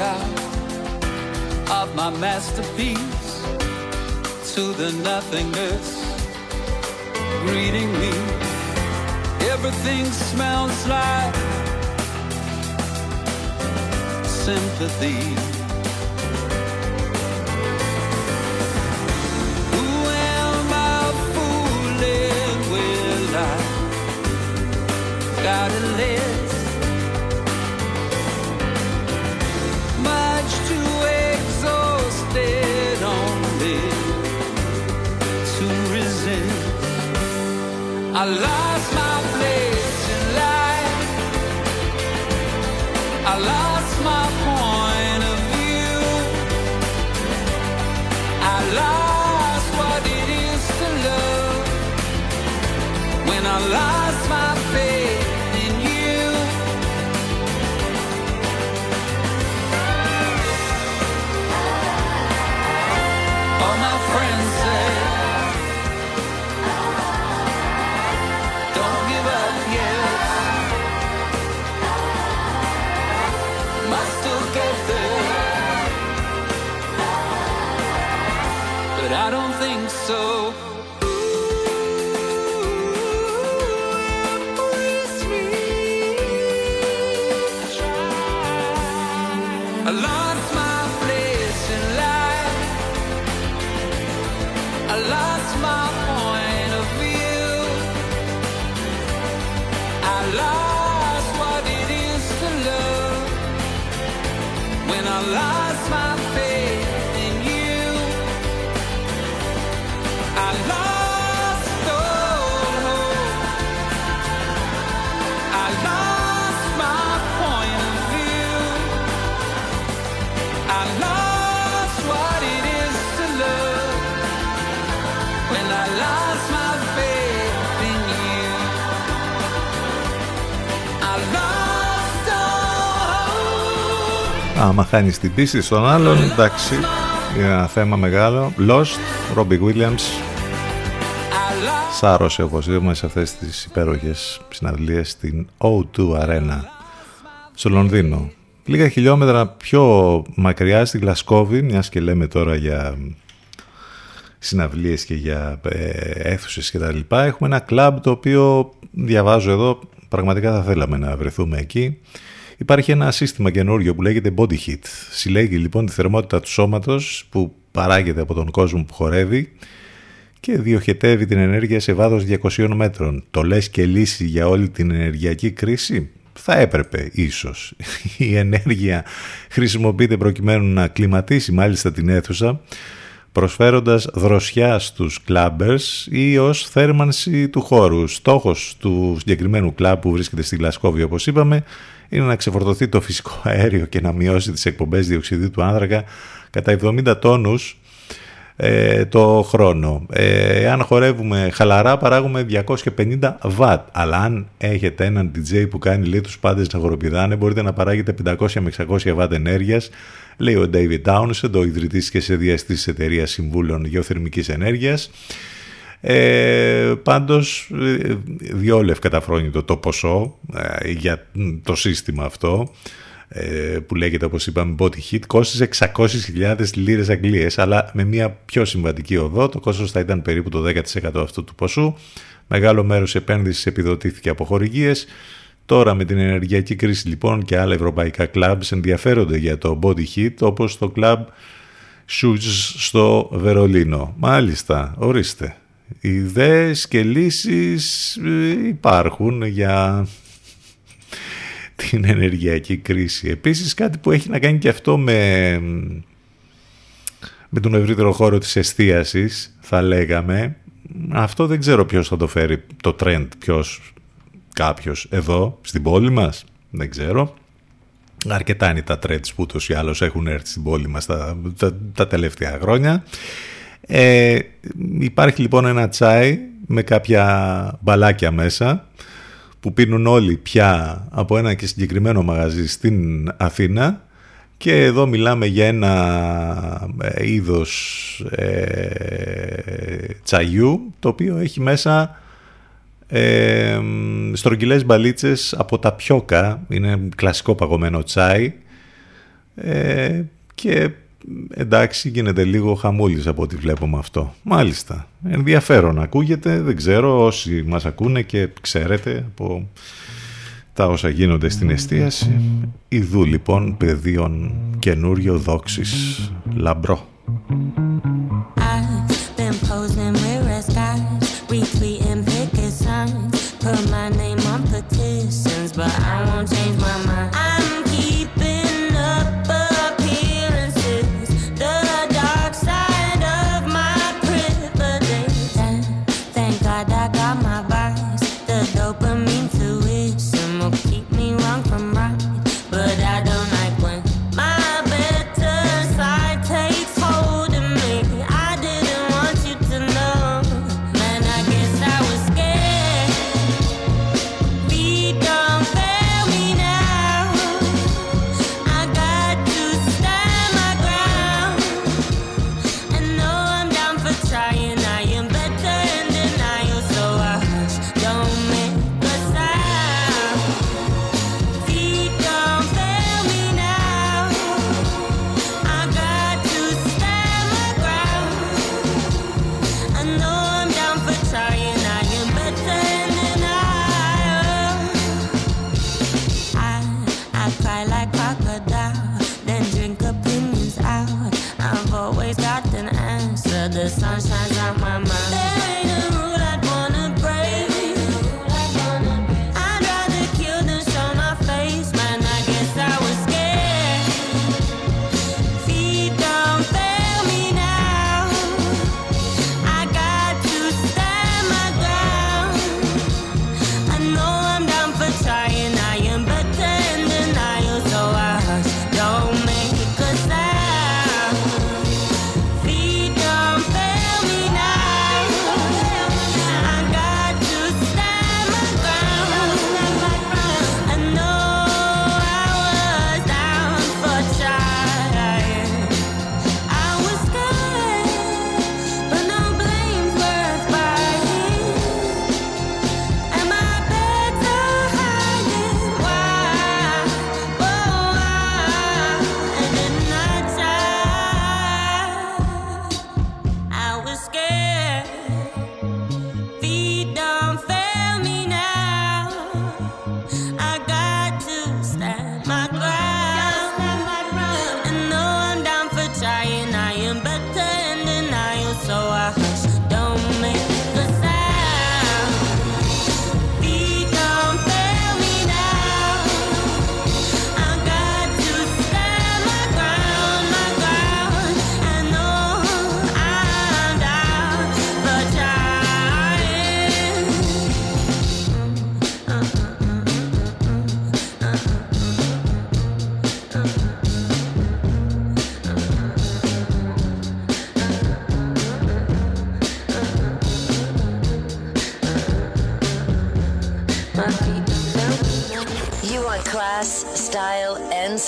out of my masterpiece to the nothingness greeting me. Everything smells like sympathy. Who am I fooling with? I got a I love Άμα χάνεις την πίστη στον άλλον, εντάξει, είναι ένα θέμα μεγάλο. Lost, Robbie Williams, σάρωσε όπως είπαμε σε αυτές τις υπέροχες συναυλίες στην O2 Arena στο Λονδίνο. Λίγα χιλιόμετρα πιο μακριά στην Γλασκόβη, μιας και λέμε τώρα για συναυλίες και για ε, αίθουσες και τα λοιπά. Έχουμε ένα κλαμπ το οποίο διαβάζω εδώ, πραγματικά θα θέλαμε να βρεθούμε εκεί. Υπάρχει ένα σύστημα καινούριο που λέγεται Body Heat. Συλλέγει λοιπόν τη θερμότητα του σώματος που παράγεται από τον κόσμο που χορεύει και διοχετεύει την ενέργεια σε βάθος 200 μέτρων. Το λες και λύση για όλη την ενεργειακή κρίση; Θα έπρεπε ίσως. Η ενέργεια χρησιμοποιείται προκειμένου να κλιματίσει μάλιστα την αίθουσα προσφέροντας δροσιά στους κλάμπερς ή ως θέρμανση του χώρου. Στόχος του συγκεκριμένου κλαμπ που βρίσκεται στη Γλασκόβη όπως είπαμε είναι να ξεφορτωθεί το φυσικό αέριο και να μειώσει τις εκπομπές διοξιδίου του άνθρακα κατά 70 τόνους ε, το χρόνο. Ε, αν χορεύουμε χαλαρά παράγουμε 250 βατ. Αλλά αν έχετε έναν DJ που κάνει λέει τους πάντες να χοροπηδάνε μπορείτε να παράγετε 500 με 600 βατ ενέργειας λέει ο David Townsend, ο ιδρυτής και σχεδιαστής της εταιρείας συμβούλων γεωθερμικής ενέργειας. Ε, πάντως ε, διόλευ καταφρόνητο το ποσό ε, για το σύστημα αυτό ε, που λέγεται όπως είπαμε Body Hit κόστιζε 600.000 λίρες Αγγλίες αλλά με μια πιο συμβατική οδό το κόστος θα ήταν περίπου το 10% αυτού του ποσού μεγάλο μέρος επένδυσης επιδοτήθηκε από χορηγίες Τώρα με την ενεργειακή κρίση λοιπόν και άλλα ευρωπαϊκά clubs ενδιαφέρονται για το body heat όπως το club Shoes στο Βερολίνο. Μάλιστα, ορίστε. Ιδέες και λύσεις ε, υπάρχουν για την ενεργειακή κρίση. Επίσης κάτι που έχει να κάνει και αυτό με, με τον ευρύτερο χώρο της εστίασης θα λέγαμε αυτό δεν ξέρω ποιος θα το φέρει το trend, ποιος κάποιος εδώ στην πόλη μας, δεν ξέρω. Αρκετά είναι τα trends που ούτως ή άλλως έχουν έρθει στην πόλη μας τα, τα, τα τελευταία χρόνια. Ε, υπάρχει λοιπόν ένα τσάι με κάποια μπαλάκια μέσα που πίνουν όλοι πια από ένα και συγκεκριμένο μαγαζί στην Αθήνα. Και εδώ μιλάμε για ένα ε, είδος ε, τσαγιού το οποίο έχει μέσα ε, στρογγυλές μπαλίτσες από τα πιόκα, είναι κλασικό παγωμένο τσάι. Ε, και εντάξει γίνεται λίγο χαμούλης από ό,τι βλέπουμε αυτό. Μάλιστα, ενδιαφέρον ακούγεται, δεν ξέρω όσοι μας ακούνε και ξέρετε από τα όσα γίνονται στην εστίαση. Ιδού λοιπόν πεδίων καινούριο δόξης λαμπρό. I've been posing with red skies, retweeting picket signs, put my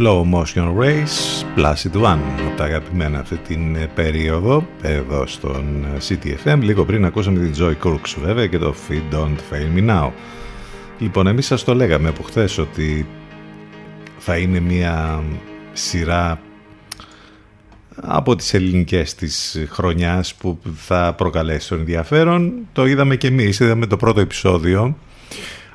Slow Motion Race Placid One από τα αγαπημένα αυτή την ε, περίοδο εδώ στον ε, CTFM λίγο πριν ακούσαμε την Joy Crooks βέβαια και το Feed Don't Fail Me Now. Λοιπόν εμείς σας το λέγαμε από χθες ότι θα είναι μια σειρά από τις ελληνικές της χρονιάς που θα προκαλέσει τον ενδιαφέρον. Το είδαμε και εμείς, είδαμε το πρώτο επεισόδιο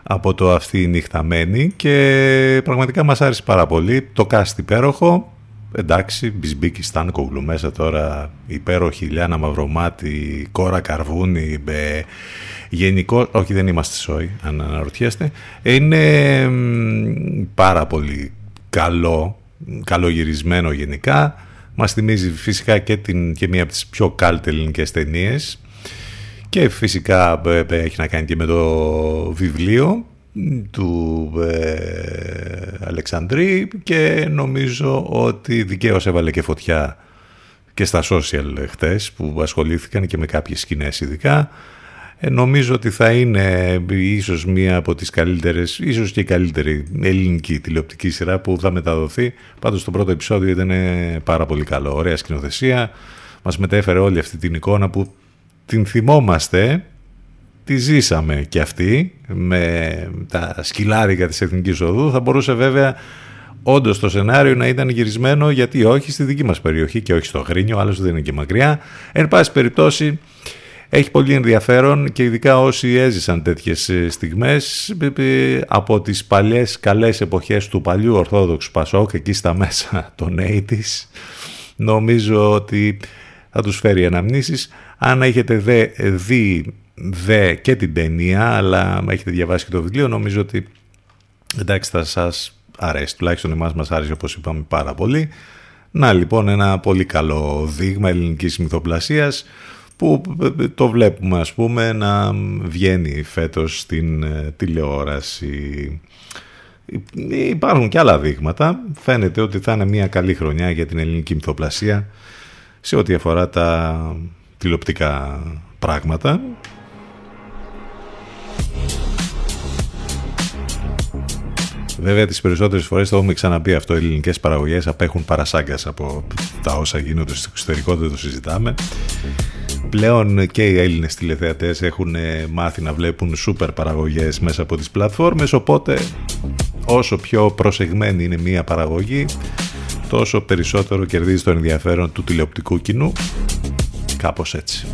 από το αυτή η νυχταμένη και πραγματικά μας άρεσε πάρα πολύ. Το cast υπέροχο, εντάξει, Μπισμπίκη Στάνκογλου μέσα τώρα, υπέροχη Λιάνα Μαυρομάτη, Κόρα Καρβούνη, μπε, γενικό, όχι δεν είμαστε σόι αν αναρωτιέστε, είναι πάρα πολύ καλό, καλογυρισμένο γενικά, μας θυμίζει φυσικά και, την, και μία από τις πιο κάλτε ελληνικές ταινίες και φυσικά ε, ε, έχει να κάνει και με το βιβλίο του ε, Αλεξανδρή και νομίζω ότι δικαίως έβαλε και φωτιά και στα social χτες που ασχολήθηκαν και με κάποιες σκηνές ειδικά. Ε, νομίζω ότι θα είναι ίσως μία από τις καλύτερες, ίσως και η καλύτερη ελληνική τηλεοπτική σειρά που θα μεταδοθεί. Πάντως το πρώτο επεισόδιο ήταν πάρα πολύ καλό. Ωραία σκηνοθεσία. Μας μετέφερε όλη αυτή την εικόνα που την θυμόμαστε, τη ζήσαμε και αυτή με τα σκυλάρικα της Εθνικής Οδού. Θα μπορούσε βέβαια όντως το σενάριο να ήταν γυρισμένο γιατί όχι στη δική μας περιοχή και όχι στο Γρίνιο, άλλως δεν είναι και μακριά. Εν πάση περιπτώσει έχει πολύ ενδιαφέρον και ειδικά όσοι έζησαν τέτοιες ε, στιγμές ε, από τις παλιές καλές εποχές του παλιού Ορθόδοξου Πασόκ εκεί στα μέσα των 80's νομίζω ότι θα τους φέρει αναμνήσεις αν έχετε δε, δει δε και την ταινία, αλλά έχετε διαβάσει και το βιβλίο, νομίζω ότι εντάξει θα σας αρέσει. Τουλάχιστον εμάς μας άρεσε όπως είπαμε πάρα πολύ. Να λοιπόν ένα πολύ καλό δείγμα ελληνικής μυθοπλασίας που το βλέπουμε ας πούμε να βγαίνει φέτος στην ε, τηλεόραση. Υπάρχουν και άλλα δείγματα. Φαίνεται ότι θα είναι μια καλή χρονιά για την ελληνική μυθοπλασία σε ό,τι αφορά τα τηλεοπτικά πράγματα. Βέβαια τις περισσότερες φορές το έχουμε ξαναπεί αυτό, οι ελληνικές παραγωγές απέχουν παρασάγκας από τα όσα γίνονται στο εξωτερικό, δεν το συζητάμε. Πλέον και οι Έλληνες τηλεθεατές έχουν μάθει να βλέπουν σούπερ παραγωγές μέσα από τις πλατφόρμες, οπότε όσο πιο προσεγμένη είναι μία παραγωγή, τόσο περισσότερο κερδίζει το ενδιαφέρον του τηλεοπτικού κοινού Κάπως έτσι.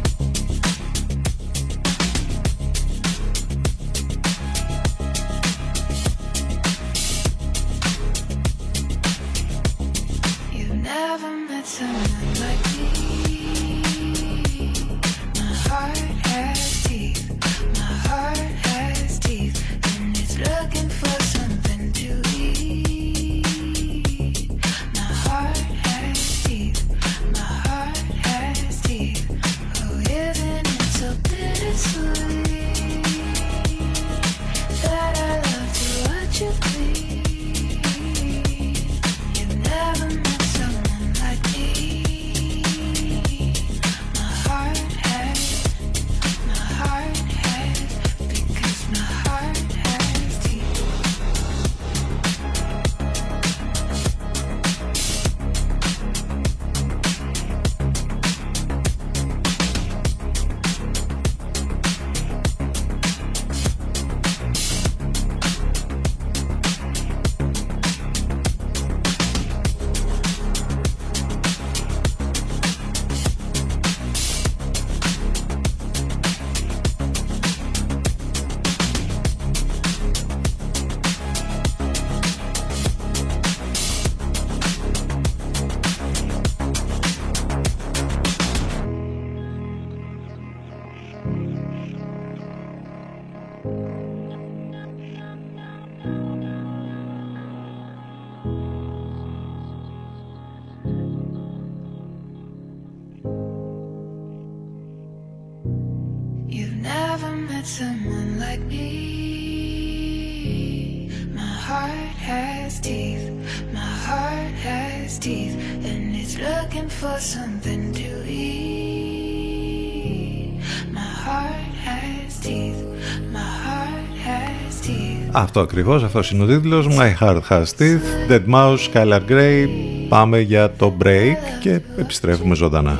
ακριβώς, αυτός είναι ο τίτλος. My Heart Has Teeth, Dead Mouse, Skylar Grey Πάμε για το break και επιστρέφουμε ζωντανά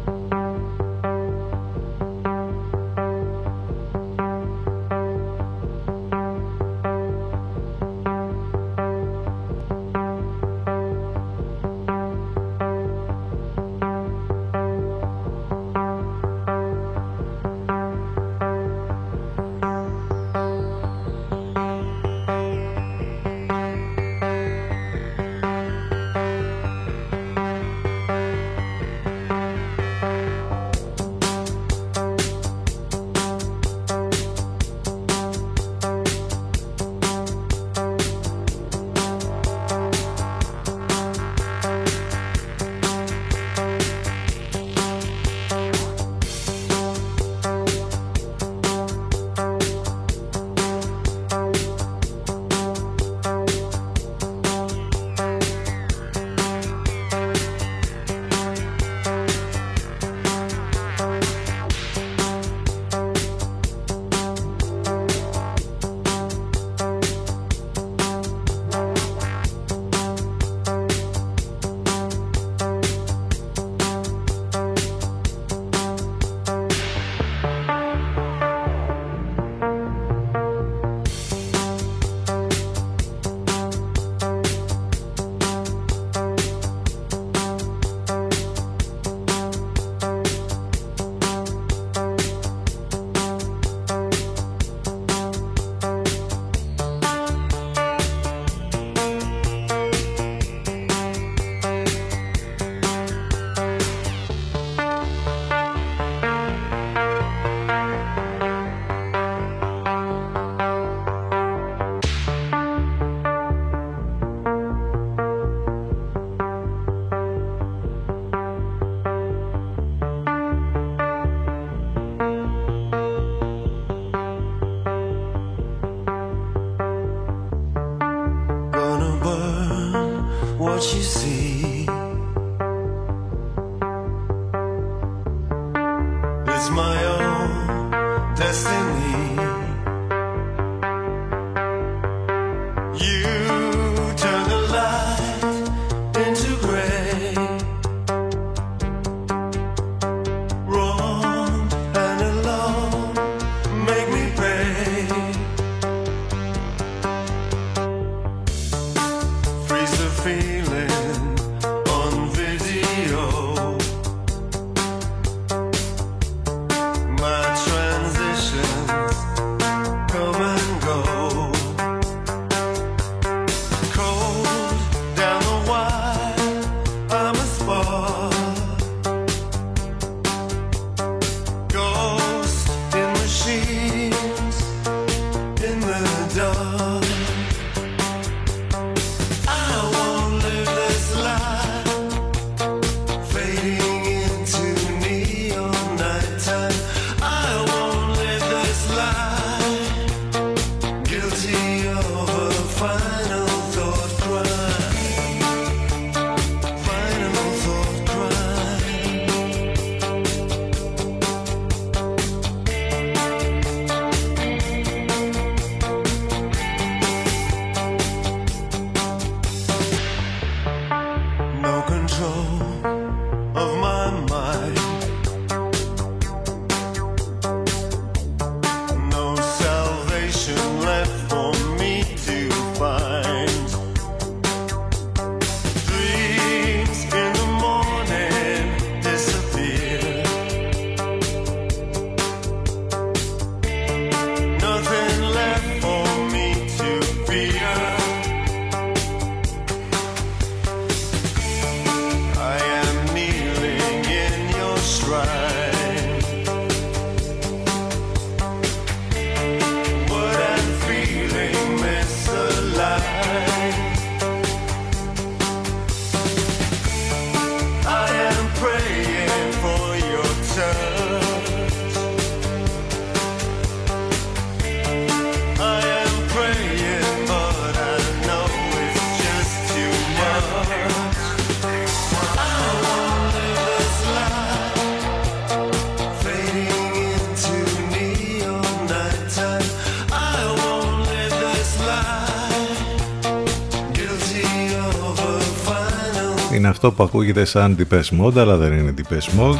Αυτό που ακούγεται σαν Depeche Mode αλλά δεν είναι Depeche Mode.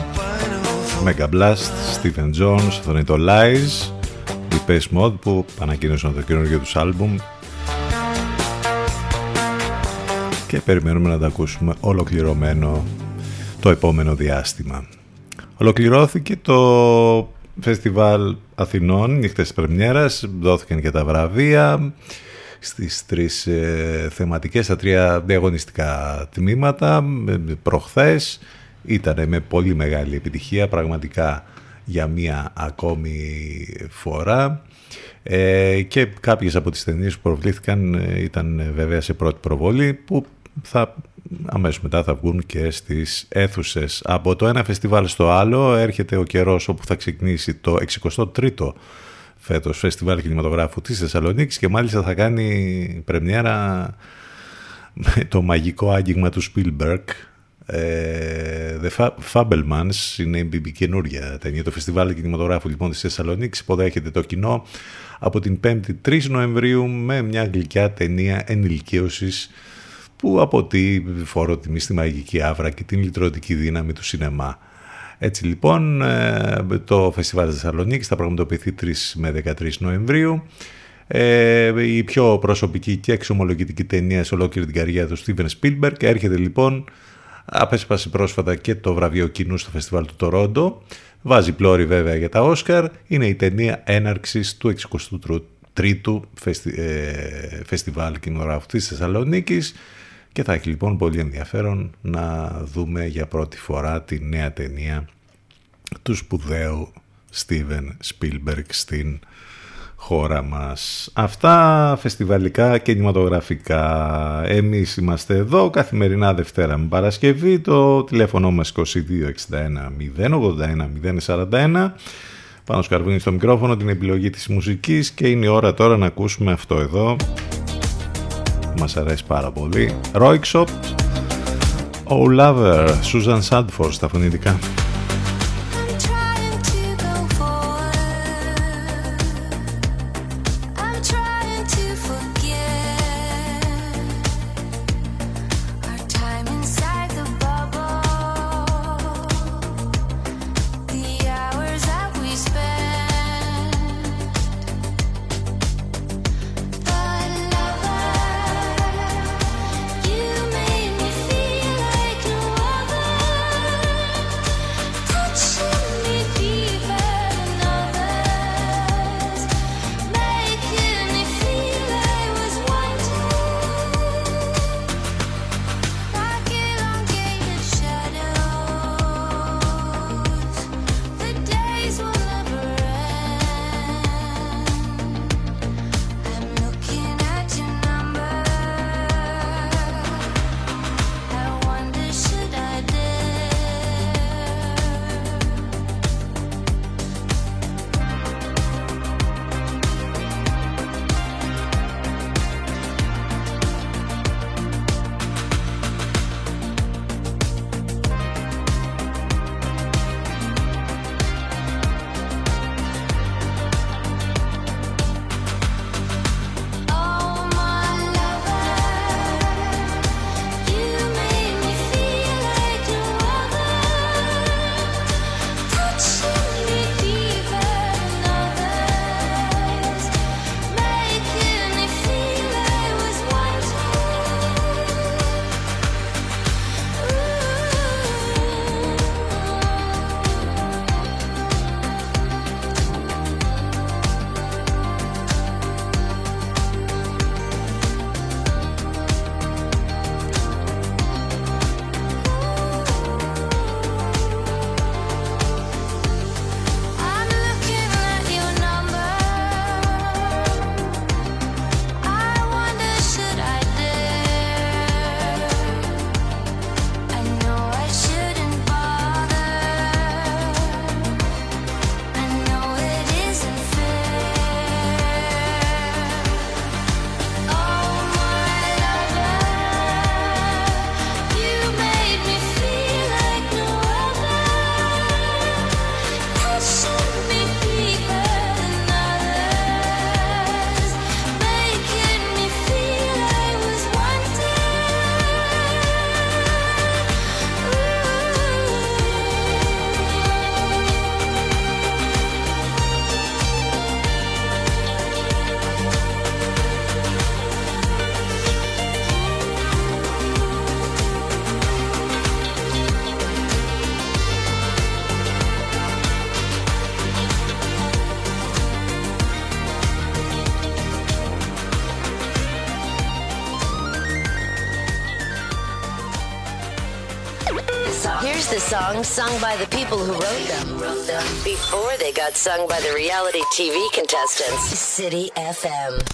Mega Blast, Stephen Jones, τον είναι το Lies. Depeche Mode που ανακοίνωσαν το καινούργιο τους άλμπουμ. Και περιμένουμε να τα ακούσουμε ολοκληρωμένο το επόμενο διάστημα. Ολοκληρώθηκε το Φεστιβάλ Αθηνών, νύχτες πρεμιέρας, δόθηκαν και τα βραβεία στις τρεις ε, θεματικές, στα τρία διαγωνιστικά τμήματα προχθές. Ήταν με πολύ μεγάλη επιτυχία πραγματικά για μία ακόμη φορά ε, και κάποιες από τις ταινίες που προβλήθηκαν ε, ήταν βέβαια σε πρώτη προβολή που θα αμέσως μετά θα βγουν και στις αίθουσες. Από το ένα φεστιβάλ στο άλλο έρχεται ο καιρός όπου θα ξεκινήσει το 63ο φέτος φεστιβάλ κινηματογράφου της Θεσσαλονίκης και μάλιστα θα κάνει πρεμιέρα με το μαγικό άγγιγμα του Spielberg ε, The Fabelmans είναι η καινούργια ταινία. Το φεστιβάλ κινηματογράφου λοιπόν της Θεσσαλονίκης υποδέχεται το κοινό από την 5η 3 Νοεμβρίου με μια γλυκιά ταινία ενηλικίωσης που αποτεί φόρο τιμή στη μαγική άβρα και την λυτρωτική δύναμη του σινεμά. Έτσι λοιπόν ε, το Φεστιβάλ της Θεσσαλονίκης θα πραγματοποιηθεί 3 με 13 Νοεμβρίου. Ε, η πιο προσωπική και εξομολογητική ταινία σε ολόκληρη την καριέρα του Steven Spielberg. Έρχεται λοιπόν απέσπασε πρόσφατα και το βραβείο κοινού στο φεστιβάλ του Τορόντο βάζει πλώρη βέβαια για τα Όσκαρ. Είναι η ταινία έναρξης του 63ου ε, φεστιβάλ κινηματογράφου της Θεσσαλονίκης και θα έχει λοιπόν πολύ ενδιαφέρον να δούμε για πρώτη φορά τη νέα ταινία του σπουδαίου Steven Spielberg στην χώρα μας. Αυτά φεστιβαλικά και κινηματογραφικά. Εμείς είμαστε εδώ καθημερινά Δευτέρα με Παρασκευή. Το τηλέφωνο μας 2261 081 041. Πάνω σκαρβούνι στο μικρόφωνο την επιλογή της μουσικής και είναι η ώρα τώρα να ακούσουμε αυτό εδώ μας αρέσει πάρα πολύ. Royksop, Oh Lover, Susan Sandford στα φωνητικά. Songs sung by the people who wrote them before they got sung by the reality TV contestants. City FM.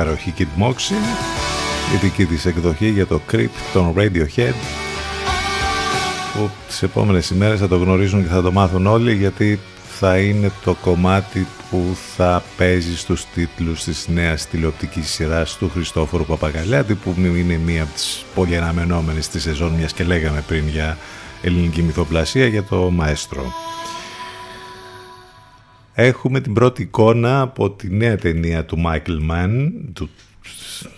Υπέροχη Kid Moxie, η δική της εκδοχή για το Creep των Radiohead που τις επόμενες ημέρες θα το γνωρίζουν και θα το μάθουν όλοι γιατί θα είναι το κομμάτι που θα παίζει στους τίτλους της νέας τηλεοπτικής σειράς του Χριστόφορου Παπαγαλιάτη που είναι μία από τις πολύ αναμενόμενες στη σεζόν μιας και λέγαμε πριν για ελληνική μυθοπλασία για το Μαέστρο. Έχουμε την πρώτη εικόνα από τη νέα ταινία του Michael Mann, του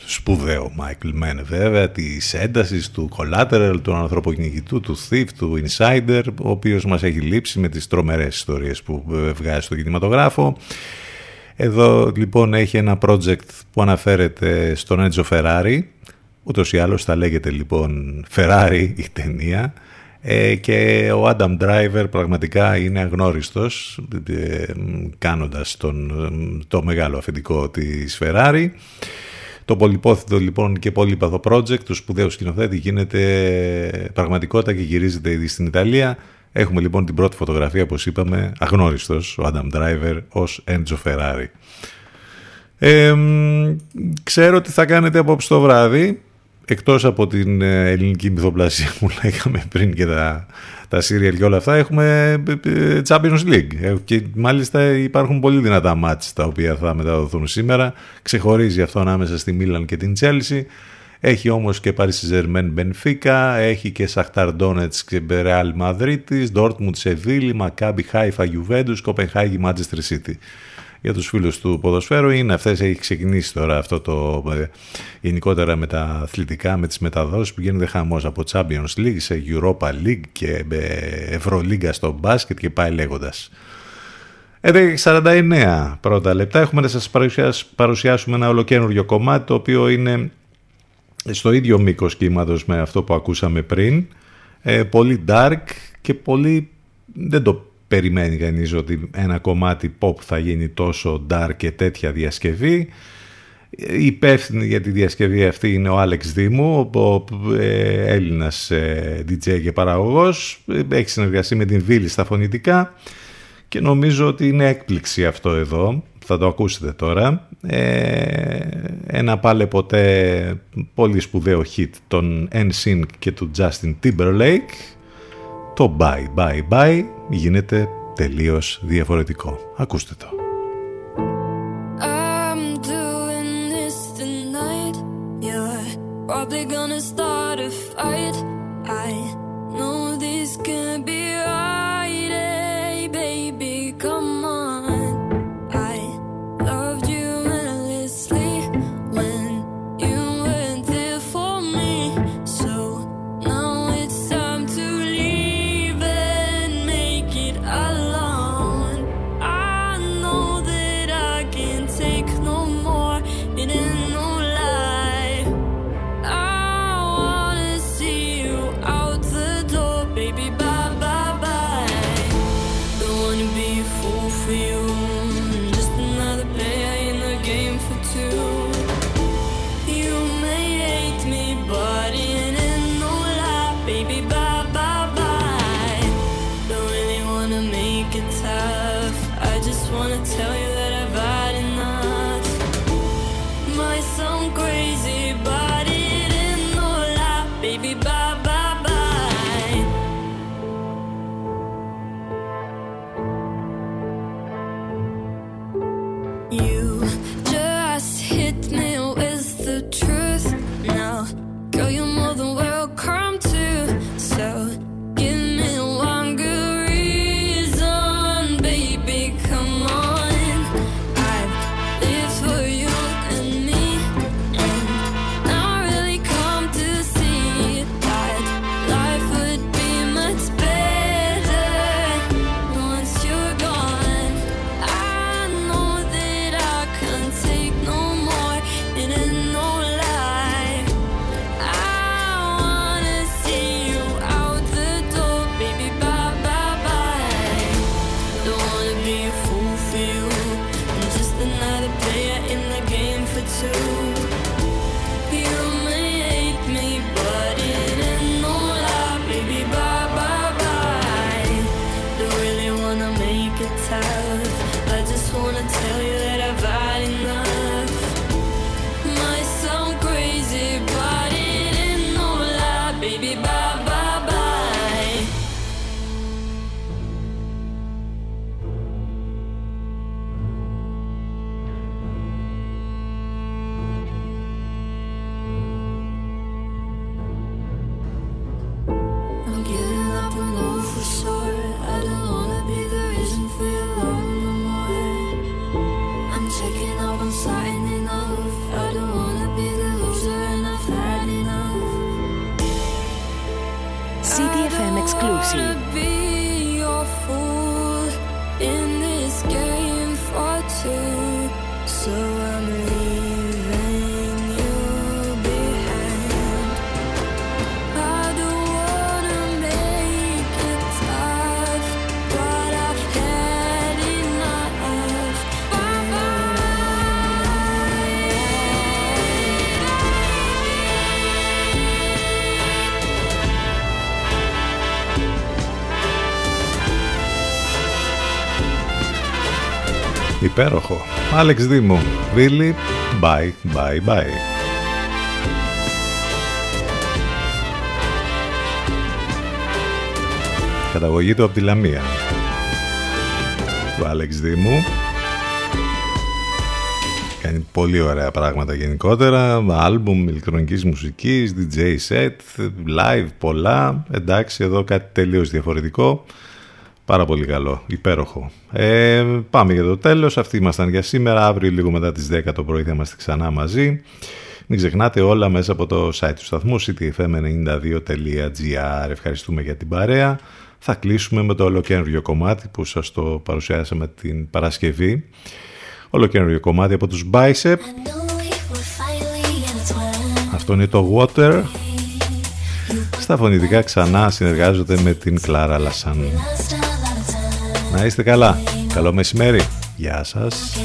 σπουδαίου Michael Mann βέβαια, της έντασης του Collateral, του ανθρωποκυνηγητού, του Thief, του Insider, ο οποίος μας έχει λείψει με τις τρομερές ιστορίες που βγάζει στο κινηματογράφο. Εδώ λοιπόν έχει ένα project που αναφέρεται στον Enzo Ferrari, ούτως ή άλλως θα λέγεται λοιπόν Ferrari η ταινία, ε, και ο Adam Driver πραγματικά είναι αγνώριστος ε, κάνοντας τον, το μεγάλο αφεντικό της Ferrari. Το πολυπόθητο λοιπόν και πολύπαθο project του σπουδαίους σκηνοθέτη γίνεται πραγματικότητα και γυρίζεται ήδη στην Ιταλία. Έχουμε λοιπόν την πρώτη φωτογραφία, όπως είπαμε, αγνώριστος ο Adam Driver ως Enzo Ferrari. Ε, ξέρω τι θα κάνετε απόψε το βράδυ εκτός από την ε, ελληνική μυθοπλασία που [laughs] λέγαμε πριν και τα, τα serial και όλα αυτά, έχουμε ε, Champions League. Και μάλιστα υπάρχουν πολύ δυνατά μάτς τα οποία θα μεταδοθούν σήμερα. Ξεχωρίζει αυτό ανάμεσα στη Μίλαν και την Chelsea. Έχει όμως και Paris Saint-Germain Benfica, έχει και Shakhtar Donetsk και Real Madrid, Dortmund Seville, Maccabi Haifa Juventus, Copenhagen Manchester City. Για τους φίλους του ποδοσφαίρου είναι αυτές, έχει ξεκινήσει τώρα αυτό το ε, γενικότερα με τα αθλητικά, με τις μεταδόσεις που γίνεται χαμός από Champions League σε Europa League και Ευρωλίγκα στο μπάσκετ και πάει λέγοντας. 49 πρώτα λεπτά έχουμε να σας παρουσιάσουμε ένα ολοκένουργιο κομμάτι το οποίο είναι στο ίδιο μήκος κύματος με αυτό που ακούσαμε πριν. Ε, πολύ dark και πολύ δεν το περιμένει κανείς ότι ένα κομμάτι pop θα γίνει τόσο dark και τέτοια διασκευή. Η υπεύθυνη για τη διασκευή αυτή είναι ο Άλεξ Δήμου, ο ε, Έλληνας ε, DJ και παραγωγός. Έχει συνεργαστεί με την Βίλη στα φωνητικά και νομίζω ότι είναι έκπληξη αυτό εδώ θα το ακούσετε τώρα. Ε, ένα πάλι ποτέ πολύ σπουδαίο hit των NSYNC και του Justin Timberlake. Το Bye Bye Bye γίνεται τελείως διαφορετικό. Ακούστε το. I'm doing this tonight. You're probably gonna start a fight. Υπέροχο. Άλεξ Δήμου. Βίλι. Bye, bye, bye. Καταγωγή του από τη Λαμία. Του Άλεξ Δήμου. κάνει πολύ ωραία πράγματα γενικότερα. Άλμπουμ ηλεκτρονικής μουσικής, DJ set, live πολλά. Εντάξει, εδώ κάτι τελείως διαφορετικό. Πάρα πολύ καλό, υπέροχο. Ε, πάμε για το τέλος. Αυτοί ήμασταν για σήμερα. Αύριο λίγο μετά τις 10 το πρωί θα είμαστε ξανά μαζί. Μην ξεχνάτε όλα μέσα από το site του σταθμού ctfm92.gr. Ευχαριστούμε για την παρέα. Θα κλείσουμε με το ολοκένουργιο κομμάτι που σας το παρουσιάσαμε την Παρασκευή. Ολοκένουργιο κομμάτι από τους Bicep. Αυτό είναι το Water. Στα φωνητικά ξανά συνεργάζονται με την Κλάρα Λασάν. Να είστε καλά. Καλό μεσημέρι. Γεια σας.